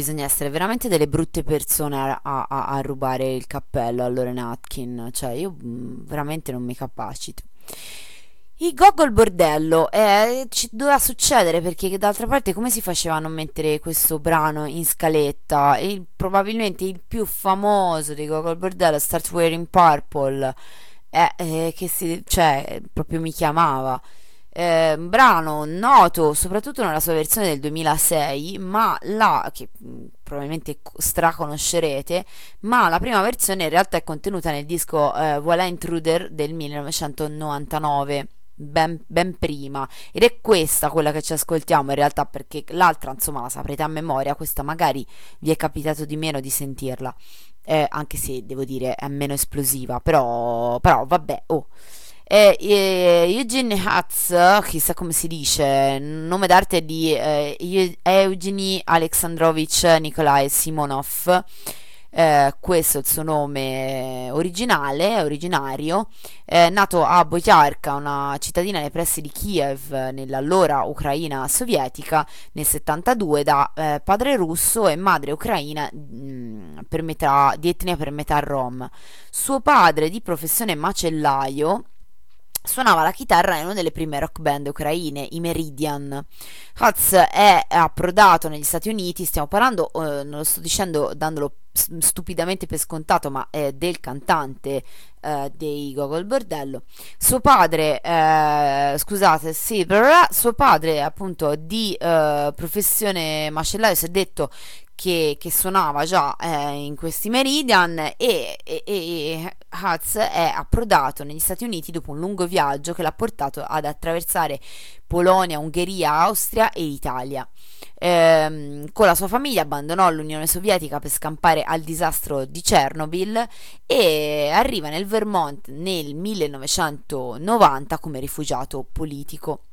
bisogna essere veramente delle brutte persone a, a- a- rubare il cappello a Loren Atkin, cioè io mm, veramente non mi capacito. Il Gogol Bordello eh, ci doveva succedere perché d'altra parte come si faceva a non mettere questo brano in scaletta? Il- probabilmente il più famoso di Gogol Bordello, Start Wearing Purple, eh, eh, che si, cioè, proprio mi chiamava. Eh, brano noto soprattutto nella sua versione del 2006, ma la che mh, probabilmente co- straconoscerete, ma la prima versione in realtà è contenuta nel disco eh, Voilà Intruder del 1999. Ben, ben prima ed è questa quella che ci ascoltiamo in realtà perché l'altra insomma la saprete a memoria questa magari vi è capitato di meno di sentirla eh, anche se devo dire è meno esplosiva però, però vabbè oh eh, eh, Eugene Hatz, chissà come si dice, nome d'arte di eh, Eu- Eugeni Alexandrovich Nikolai Simonov. Eh, questo è il suo nome originale, originario, è nato a Boyarka, una cittadina nei pressi di Kiev, nell'allora Ucraina sovietica, nel 72 da eh, padre russo e madre ucraina mh, per metà, di etnia per metà rom. Suo padre, di professione macellaio, suonava la chitarra in una delle prime rock band ucraine, i Meridian. Hutz è approdato negli Stati Uniti, stiamo parlando, eh, non lo sto dicendo dandolo stupidamente per scontato, ma è del cantante eh, dei Gogol Bordello. Suo padre, eh, scusate, sì, suo padre appunto di eh, professione macellaio si è detto che, che suonava già eh, in questi Meridian e, e, e Hutz è approdato negli Stati Uniti dopo un lungo viaggio che l'ha portato ad attraversare Polonia, Ungheria, Austria e Italia. Ehm, con la sua famiglia abbandonò l'Unione Sovietica per scampare al disastro di Chernobyl e arriva nel Vermont nel 1990 come rifugiato politico.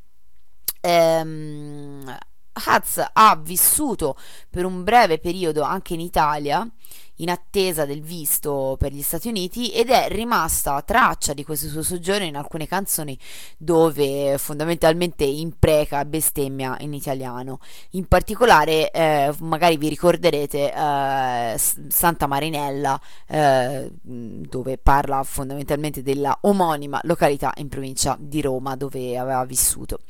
Ehm, Hatz ha vissuto per un breve periodo anche in Italia in attesa del visto per gli Stati Uniti ed è rimasta traccia di questo suo soggiorno in alcune canzoni dove fondamentalmente impreca e bestemmia in italiano. In particolare, eh, magari vi ricorderete eh, Santa Marinella, eh, dove parla fondamentalmente della omonima località in provincia di Roma dove aveva vissuto.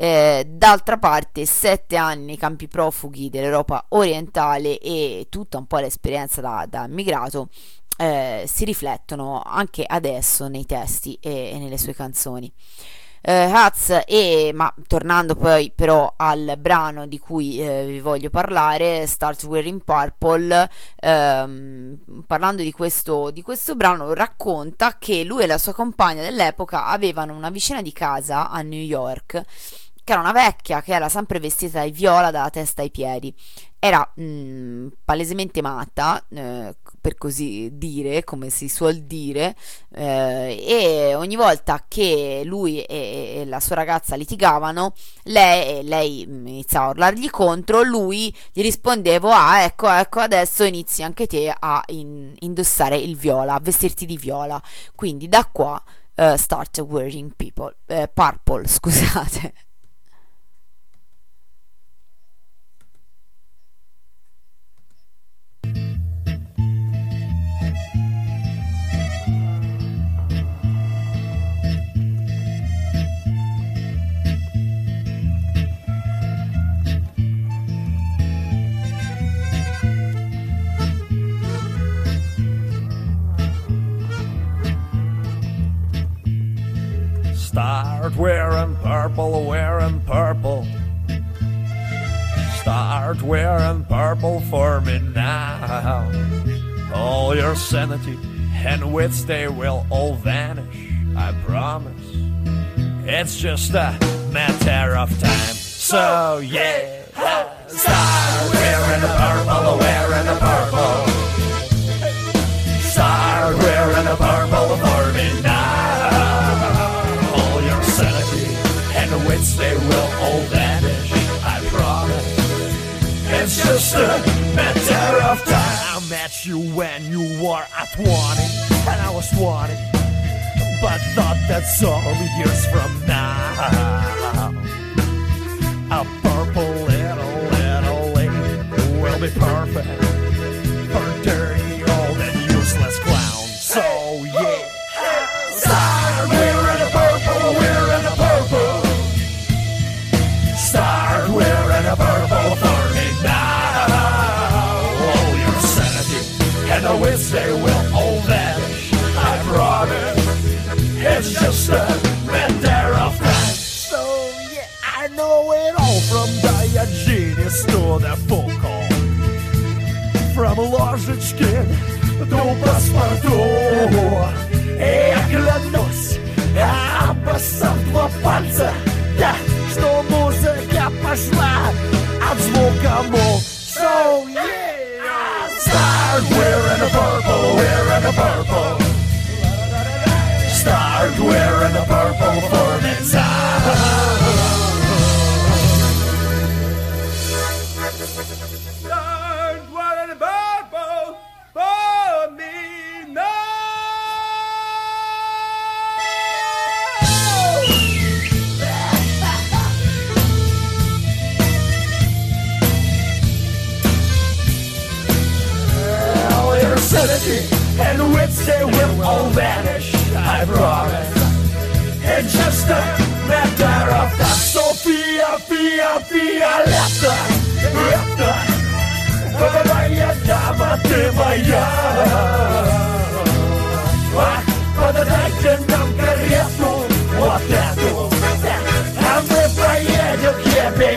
Eh, d'altra parte, sette anni nei campi profughi dell'Europa orientale e tutta un po' l'esperienza da, da immigrato eh, si riflettono anche adesso nei testi e, e nelle sue canzoni. Eh, Hatz e ma tornando poi però al brano di cui eh, vi voglio parlare Start Wearing Purple ehm, parlando di questo, di questo brano racconta che lui e la sua compagna dell'epoca avevano una vicina di casa a New York che era una vecchia che era sempre vestita di viola dalla testa ai piedi. Era mh, palesemente matta, eh, per così dire, come si suol dire, eh, e ogni volta che lui e, e la sua ragazza litigavano, lei, lei mh, iniziava a urlargli contro, lui gli rispondeva, ah ecco, ecco, adesso inizi anche te a in- indossare il viola, a vestirti di viola. Quindi da qua... eh, start wearing people, eh, purple, scusate. Start wearing purple, wearing purple. Start wearing purple for me now. All your sanity and wits, they will all vanish, I promise. It's just a matter of time. So, yeah, start wearing the purple, wearing the purple. Start wearing the purple matter of time. I met you when you were at 20, and I was 20. But thought that's all years from now. A purple little, little lady will be perfect for dirty It's just a matter of time. So yeah, I know it all from Diogenes to the Foucault. From ложечки до паспорту И я клянусь, обоссав два пальца Да, что музыка пошла от звука мол So yeah, start wearing the purple, wearing the purple Start wearing the purple for me Start the purple for me your and wits, they will all vanish, it's just Chester, matter of fact. Sophia, Fia, Fia, Lefta, Lefta, Vavaya, Dama, Devaya. Pada dagen nam karyaku, wataku, kami prayer do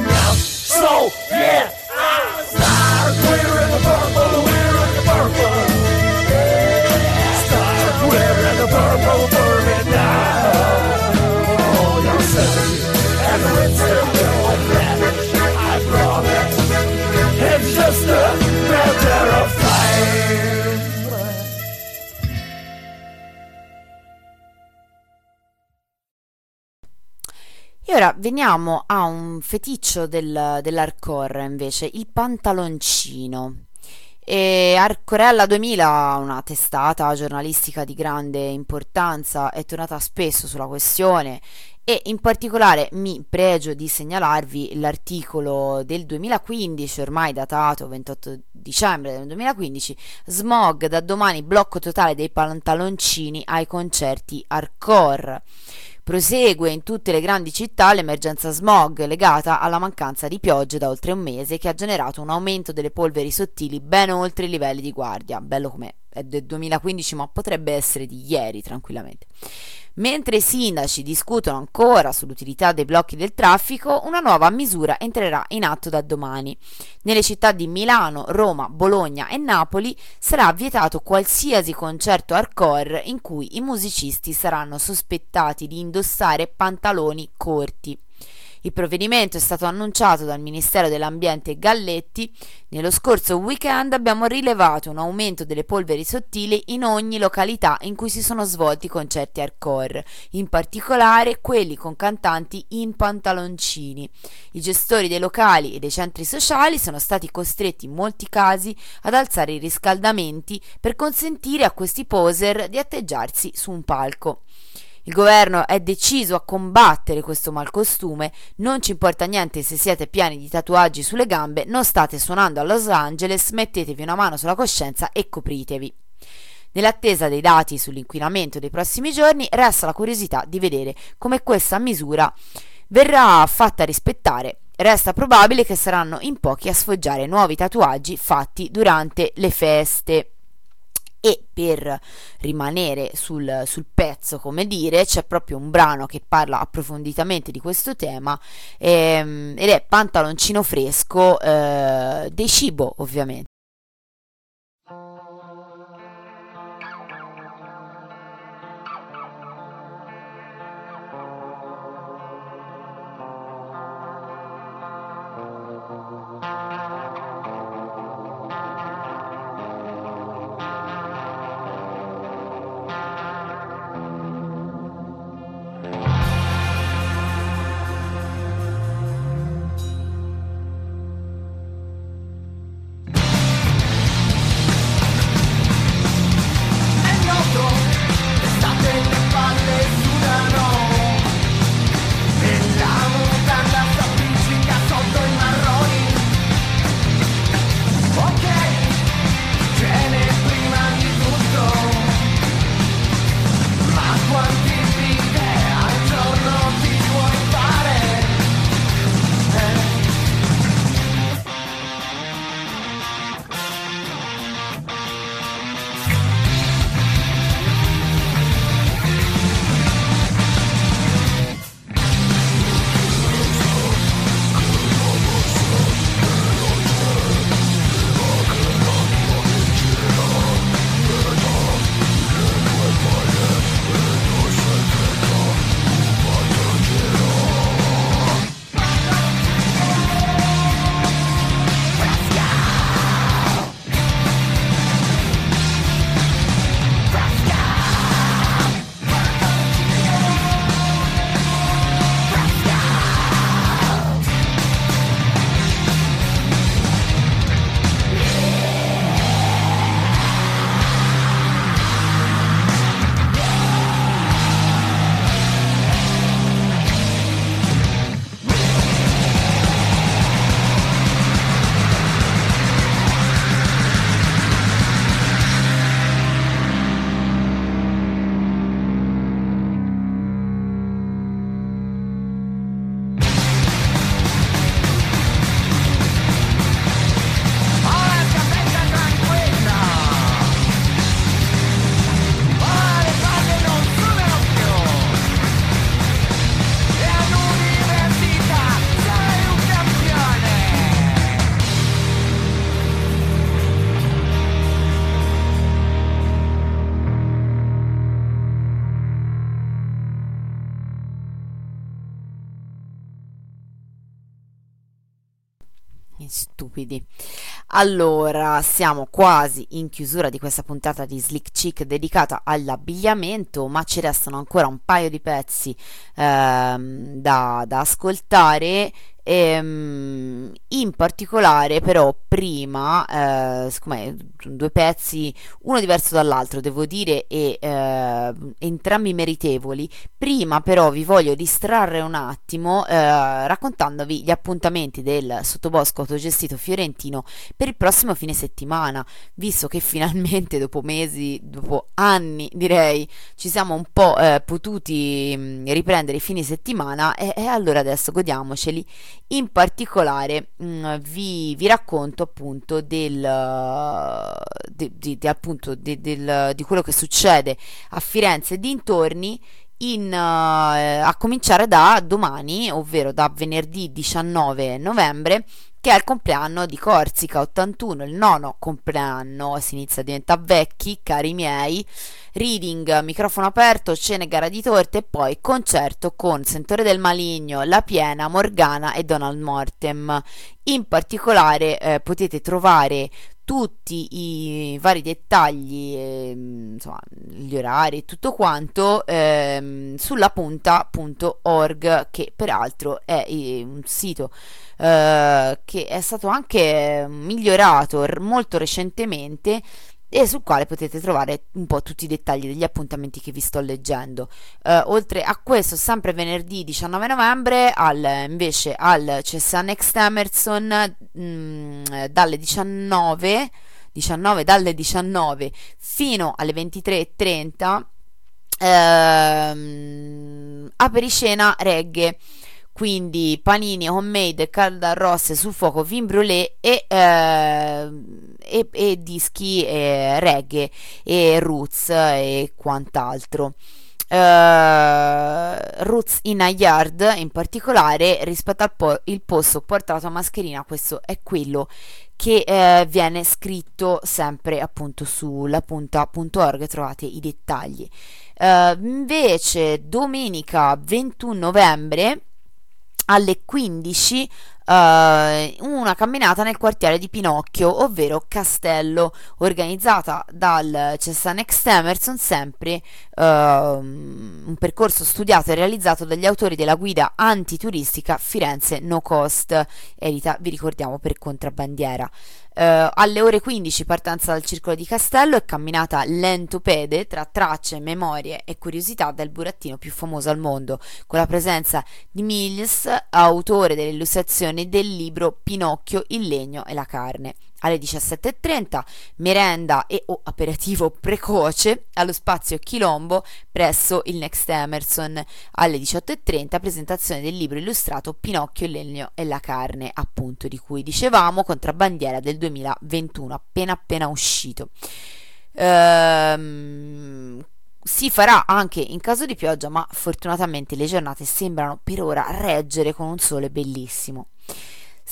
now. So, yeah. E ora veniamo a un feticcio del, dell'hardcore invece, il pantaloncino. E Arcorella 2000, una testata giornalistica di grande importanza, è tornata spesso sulla questione e in particolare mi pregio di segnalarvi l'articolo del 2015, ormai datato 28 dicembre del 2015, Smog da domani blocco totale dei pantaloncini ai concerti hardcore. Prosegue in tutte le grandi città l'emergenza smog legata alla mancanza di piogge da oltre un mese che ha generato un aumento delle polveri sottili ben oltre i livelli di guardia. Bello com'è, è del 2015 ma potrebbe essere di ieri tranquillamente. Mentre i sindaci discutono ancora sull'utilità dei blocchi del traffico, una nuova misura entrerà in atto da domani. Nelle città di Milano, Roma, Bologna e Napoli sarà vietato qualsiasi concerto hardcore in cui i musicisti saranno sospettati di indossare pantaloni corti. Il provvedimento è stato annunciato dal Ministero dell'Ambiente Galletti. Nello scorso weekend abbiamo rilevato un aumento delle polveri sottili in ogni località in cui si sono svolti concerti hardcore, in particolare quelli con cantanti in pantaloncini. I gestori dei locali e dei centri sociali sono stati costretti in molti casi ad alzare i riscaldamenti per consentire a questi poser di atteggiarsi su un palco. Il governo è deciso a combattere questo malcostume, non ci importa niente se siete pieni di tatuaggi sulle gambe, non state suonando a Los Angeles, mettetevi una mano sulla coscienza e copritevi. Nell'attesa dei dati sull'inquinamento dei prossimi giorni, resta la curiosità di vedere come questa misura verrà fatta rispettare. Resta probabile che saranno in pochi a sfoggiare nuovi tatuaggi fatti durante le feste. E per rimanere sul, sul, pezzo, come dire, c'è proprio un brano che parla approfonditamente di questo tema ehm, ed è Pantaloncino fresco eh, dei cibo, ovviamente. Allora, siamo quasi in chiusura di questa puntata di Slick Chick dedicata all'abbigliamento, ma ci restano ancora un paio di pezzi ehm, da, da ascoltare. Ehm, in particolare, però, prima, eh, siccome due pezzi, uno diverso dall'altro, devo dire, e eh, entrambi meritevoli, prima però vi voglio distrarre un attimo eh, raccontandovi gli appuntamenti del sottobosco autogestito fiorentino per il prossimo fine settimana, visto che finalmente dopo mesi, dopo anni direi, ci siamo un po' eh, potuti mh, riprendere i fine settimana e, e allora adesso godiamoceli. In particolare mh, vi, vi racconto appunto del, di, di- di- appunto del- di quello che succede a Firenze e dintorni in, eh, a cominciare da domani, ovvero da venerdì 19 novembre, che è il compleanno di Corsica 81, il nono compleanno, si inizia a diventare vecchi, cari miei. Reading, microfono aperto, cene, gara di torte e poi concerto con Sentore del Maligno, La Piena, Morgana e Donald Mortem. In particolare eh, potete trovare tutti i vari dettagli, ehm, insomma, gli orari e tutto quanto ehm, sulla punta.org che peraltro è eh, un sito eh, che è stato anche migliorato molto recentemente e sul quale potete trovare un po' tutti i dettagli degli appuntamenti che vi sto leggendo. Eh, oltre a questo, sempre venerdì 19 novembre, al, invece al CSA Next Emerson, mm, dalle 19, 19, dalle 19 fino alle 23.30, ehm, apericena reggae quindi panini homemade, calda rosse sul fuoco, vin brûlé e, eh, e, e dischi eh, reggae e roots e quant'altro. Eh, roots in a yard in particolare rispetto al po- posto portato a mascherina questo è quello che eh, viene scritto sempre appunto sulla punta.org trovate i dettagli Eh, invece domenica 21 novembre alle 15 eh, una camminata nel quartiere di Pinocchio, ovvero Castello, organizzata dal Cessan Next Emerson, sempre ehm, un percorso studiato e realizzato dagli autori della guida antituristica Firenze No Cost, edita, vi ricordiamo, per contrabbandiera. Eh, alle ore 15 partenza dal circolo di Castello e camminata lentopede tra tracce, memorie e curiosità del burattino più famoso al mondo, con la presenza di Mills, autore delle illustrazioni del libro Pinocchio, il legno e la carne. Alle 17.30 merenda e o aperitivo precoce allo spazio Chilombo presso il Next Emerson. Alle 18.30 presentazione del libro illustrato Pinocchio, il legno e la carne, appunto di cui dicevamo, contrabbandiera del 2021, appena appena uscito. Ehm, si farà anche in caso di pioggia, ma fortunatamente le giornate sembrano per ora reggere con un sole bellissimo.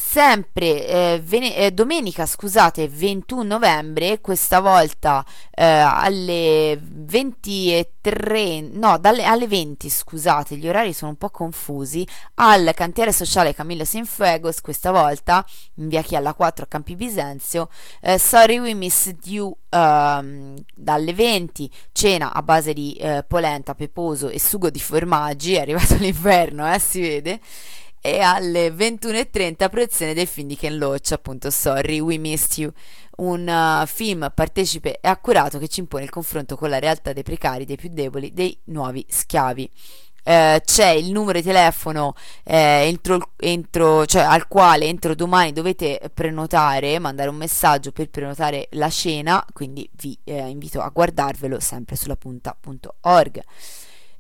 Sempre eh, vene- eh, domenica, scusate, 21 novembre, questa volta eh, alle 20 e 3, no, dalle, alle 20, scusate, gli orari sono un po' confusi, al cantiere sociale Camillo Sinfuegos, questa volta in via Chialla 4 a Campi Bisenzio, eh, Sorry We Missed You ehm, dalle 20, cena a base di eh, polenta, peposo e sugo di formaggi, è arrivato l'inverno, eh, si vede, e alle 21.30 proiezione del film di Ken Loach, appunto Sorry, We Missed You, un uh, film partecipe e accurato che ci impone il confronto con la realtà dei precari, dei più deboli, dei nuovi schiavi. Eh, c'è il numero di telefono eh, entro, entro- cioè, al quale entro domani dovete prenotare, mandare un messaggio per prenotare la cena, quindi vi eh, invito a guardarvelo sempre sulla punta.org.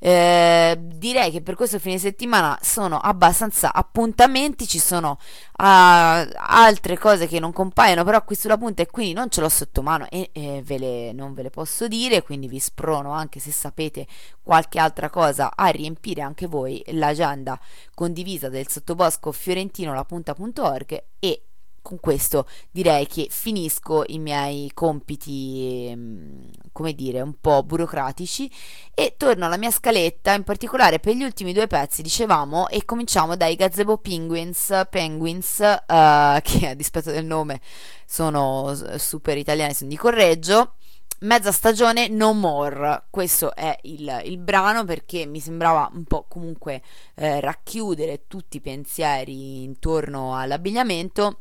Eh, direi che per questo fine settimana sono abbastanza appuntamenti, ci sono ah, altre cose che non compaiono però qui sulla punta e quindi non ce l'ho sotto mano e eh, ve le, non ve le posso dire, quindi vi sprono anche se sapete qualche altra cosa a riempire anche voi l'agenda condivisa del sottobosco fiorentino la punta.org e con questo direi che finisco i miei compiti, ehm, come dire, un po' burocratici e torno alla mia scaletta, in particolare per gli ultimi due pezzi, dicevamo, e cominciamo dai Gazebo Penguins, Penguins eh, che a dispetto del nome sono super italiani, se non dico correggio. Mezza stagione No More, questo è il, il brano perché mi sembrava un po' comunque eh, racchiudere tutti i pensieri intorno all'abbigliamento.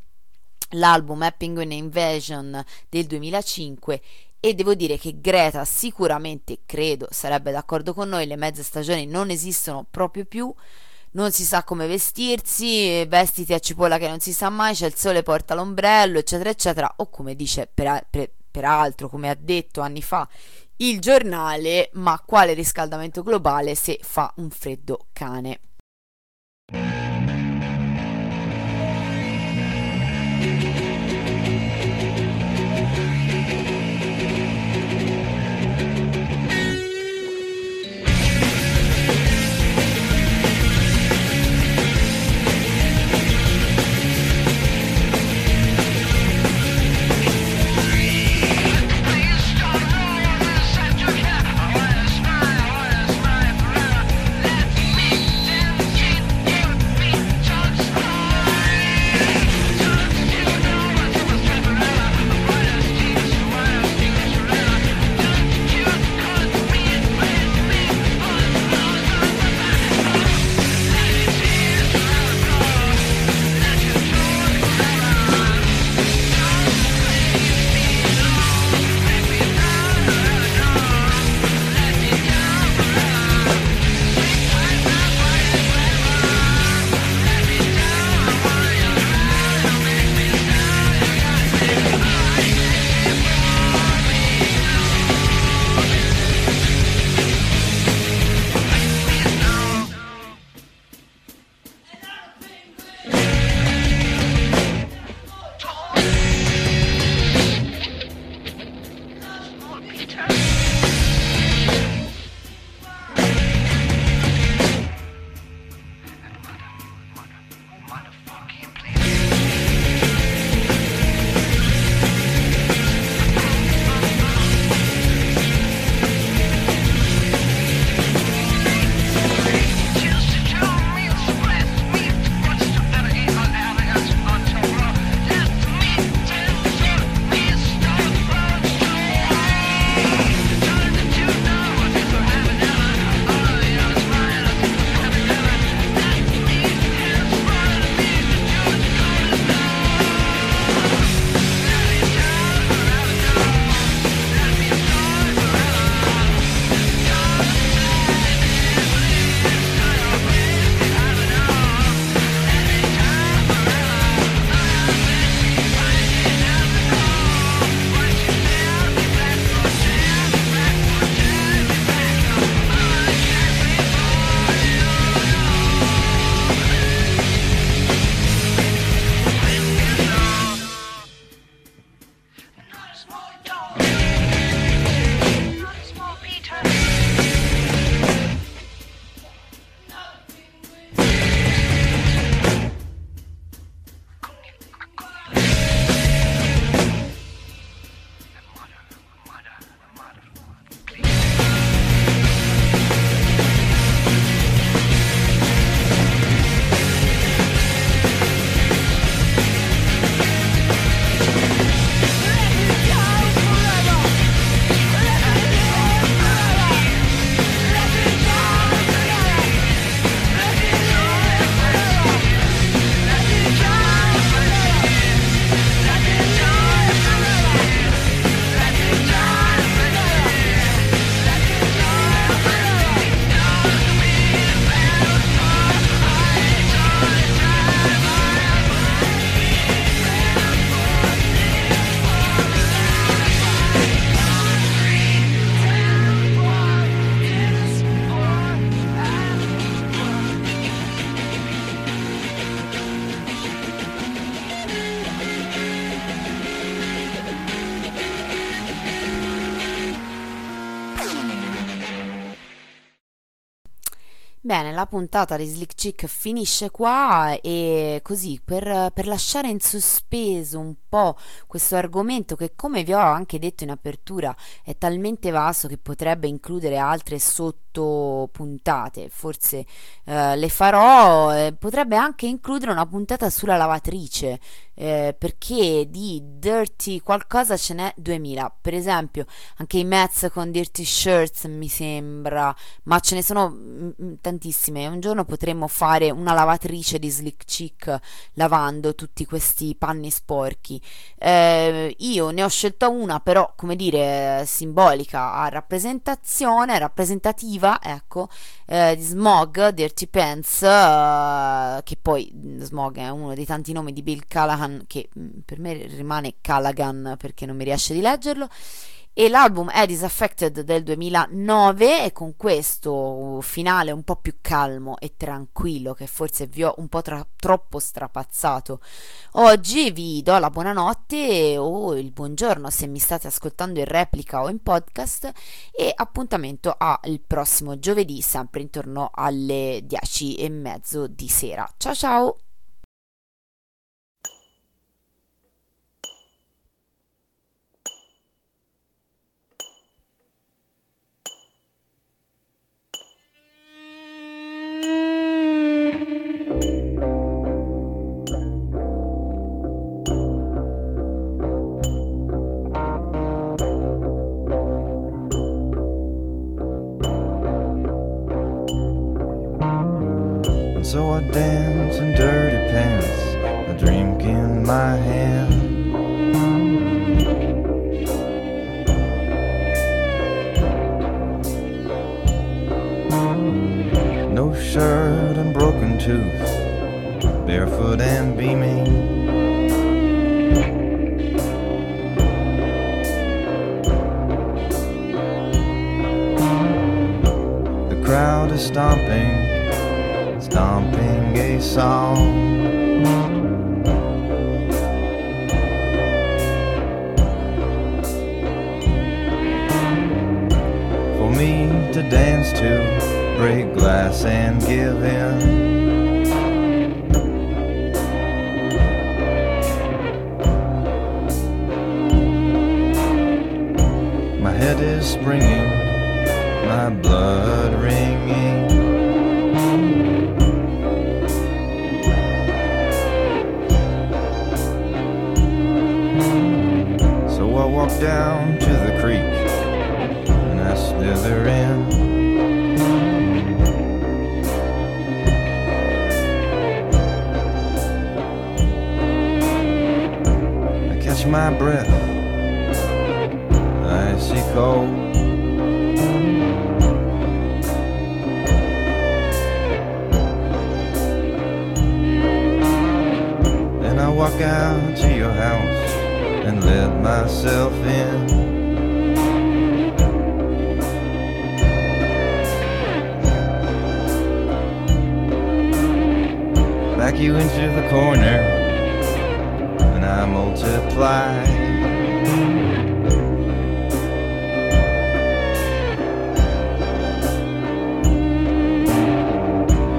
L'album Penguin Invasion del 2005 e devo dire che Greta sicuramente, credo, sarebbe d'accordo con noi, le mezze stagioni non esistono proprio più, non si sa come vestirsi, vestiti a cipolla che non si sa mai, c'è il sole, porta l'ombrello, eccetera, eccetera, o come dice per- per- peraltro, come ha detto anni fa il giornale, ma quale riscaldamento globale se fa un freddo cane? Bene, la puntata di Slick Chick finisce qua e così per, per lasciare in sospeso un po' questo argomento che come vi ho anche detto in apertura è talmente vasto che potrebbe includere altre sottopuntate, forse eh, le farò, eh, potrebbe anche includere una puntata sulla lavatrice eh, perché di dirty qualcosa ce n'è 2000 per esempio anche i Mets con dirty shirts mi sembra ma ce ne sono mm, tantissime un giorno potremmo fare una lavatrice di slick chick lavando tutti questi panni sporchi. Eh, io ne ho scelta una però come dire simbolica. A rappresentazione rappresentativa ecco eh, di Smog Dirty Pants eh, che poi Smog è uno dei tanti nomi di Bill Callahan che per me rimane Callaghan perché non mi riesce di leggerlo e l'album è Disaffected del 2009 e con questo finale un po' più calmo e tranquillo che forse vi ho un po' tra- troppo strapazzato. Oggi vi do la buonanotte o il buongiorno se mi state ascoltando in replica o in podcast e appuntamento al prossimo giovedì sempre intorno alle 10 e mezzo di sera. Ciao ciao my hand. No shirt and broken tooth, barefoot and beaming. The crowd is stomping stomping a song. To dance to, break glass and give in. My head is springing, my blood ringing. So I walk down to the creek and I slither in. My breath, icy cold. Then I walk out to your house and let myself in. Back you into the corner, I multiply.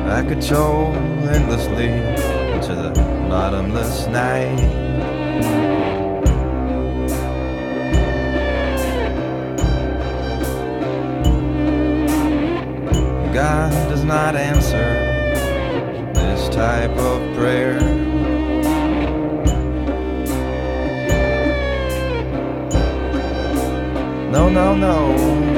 I could troll endlessly into the bottomless night. God does not answer this type of prayer. No, no, no.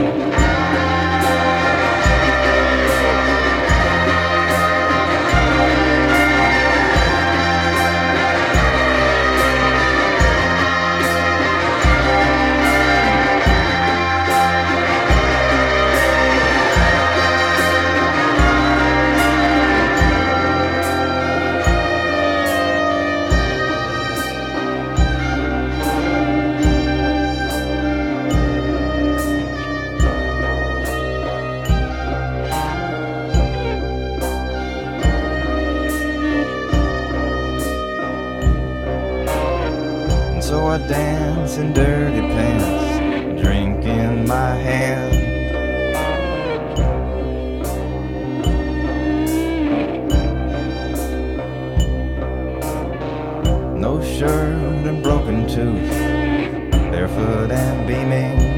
I dance in dirty pants, drink in my hand. No shirt and broken tooth, barefoot and beaming.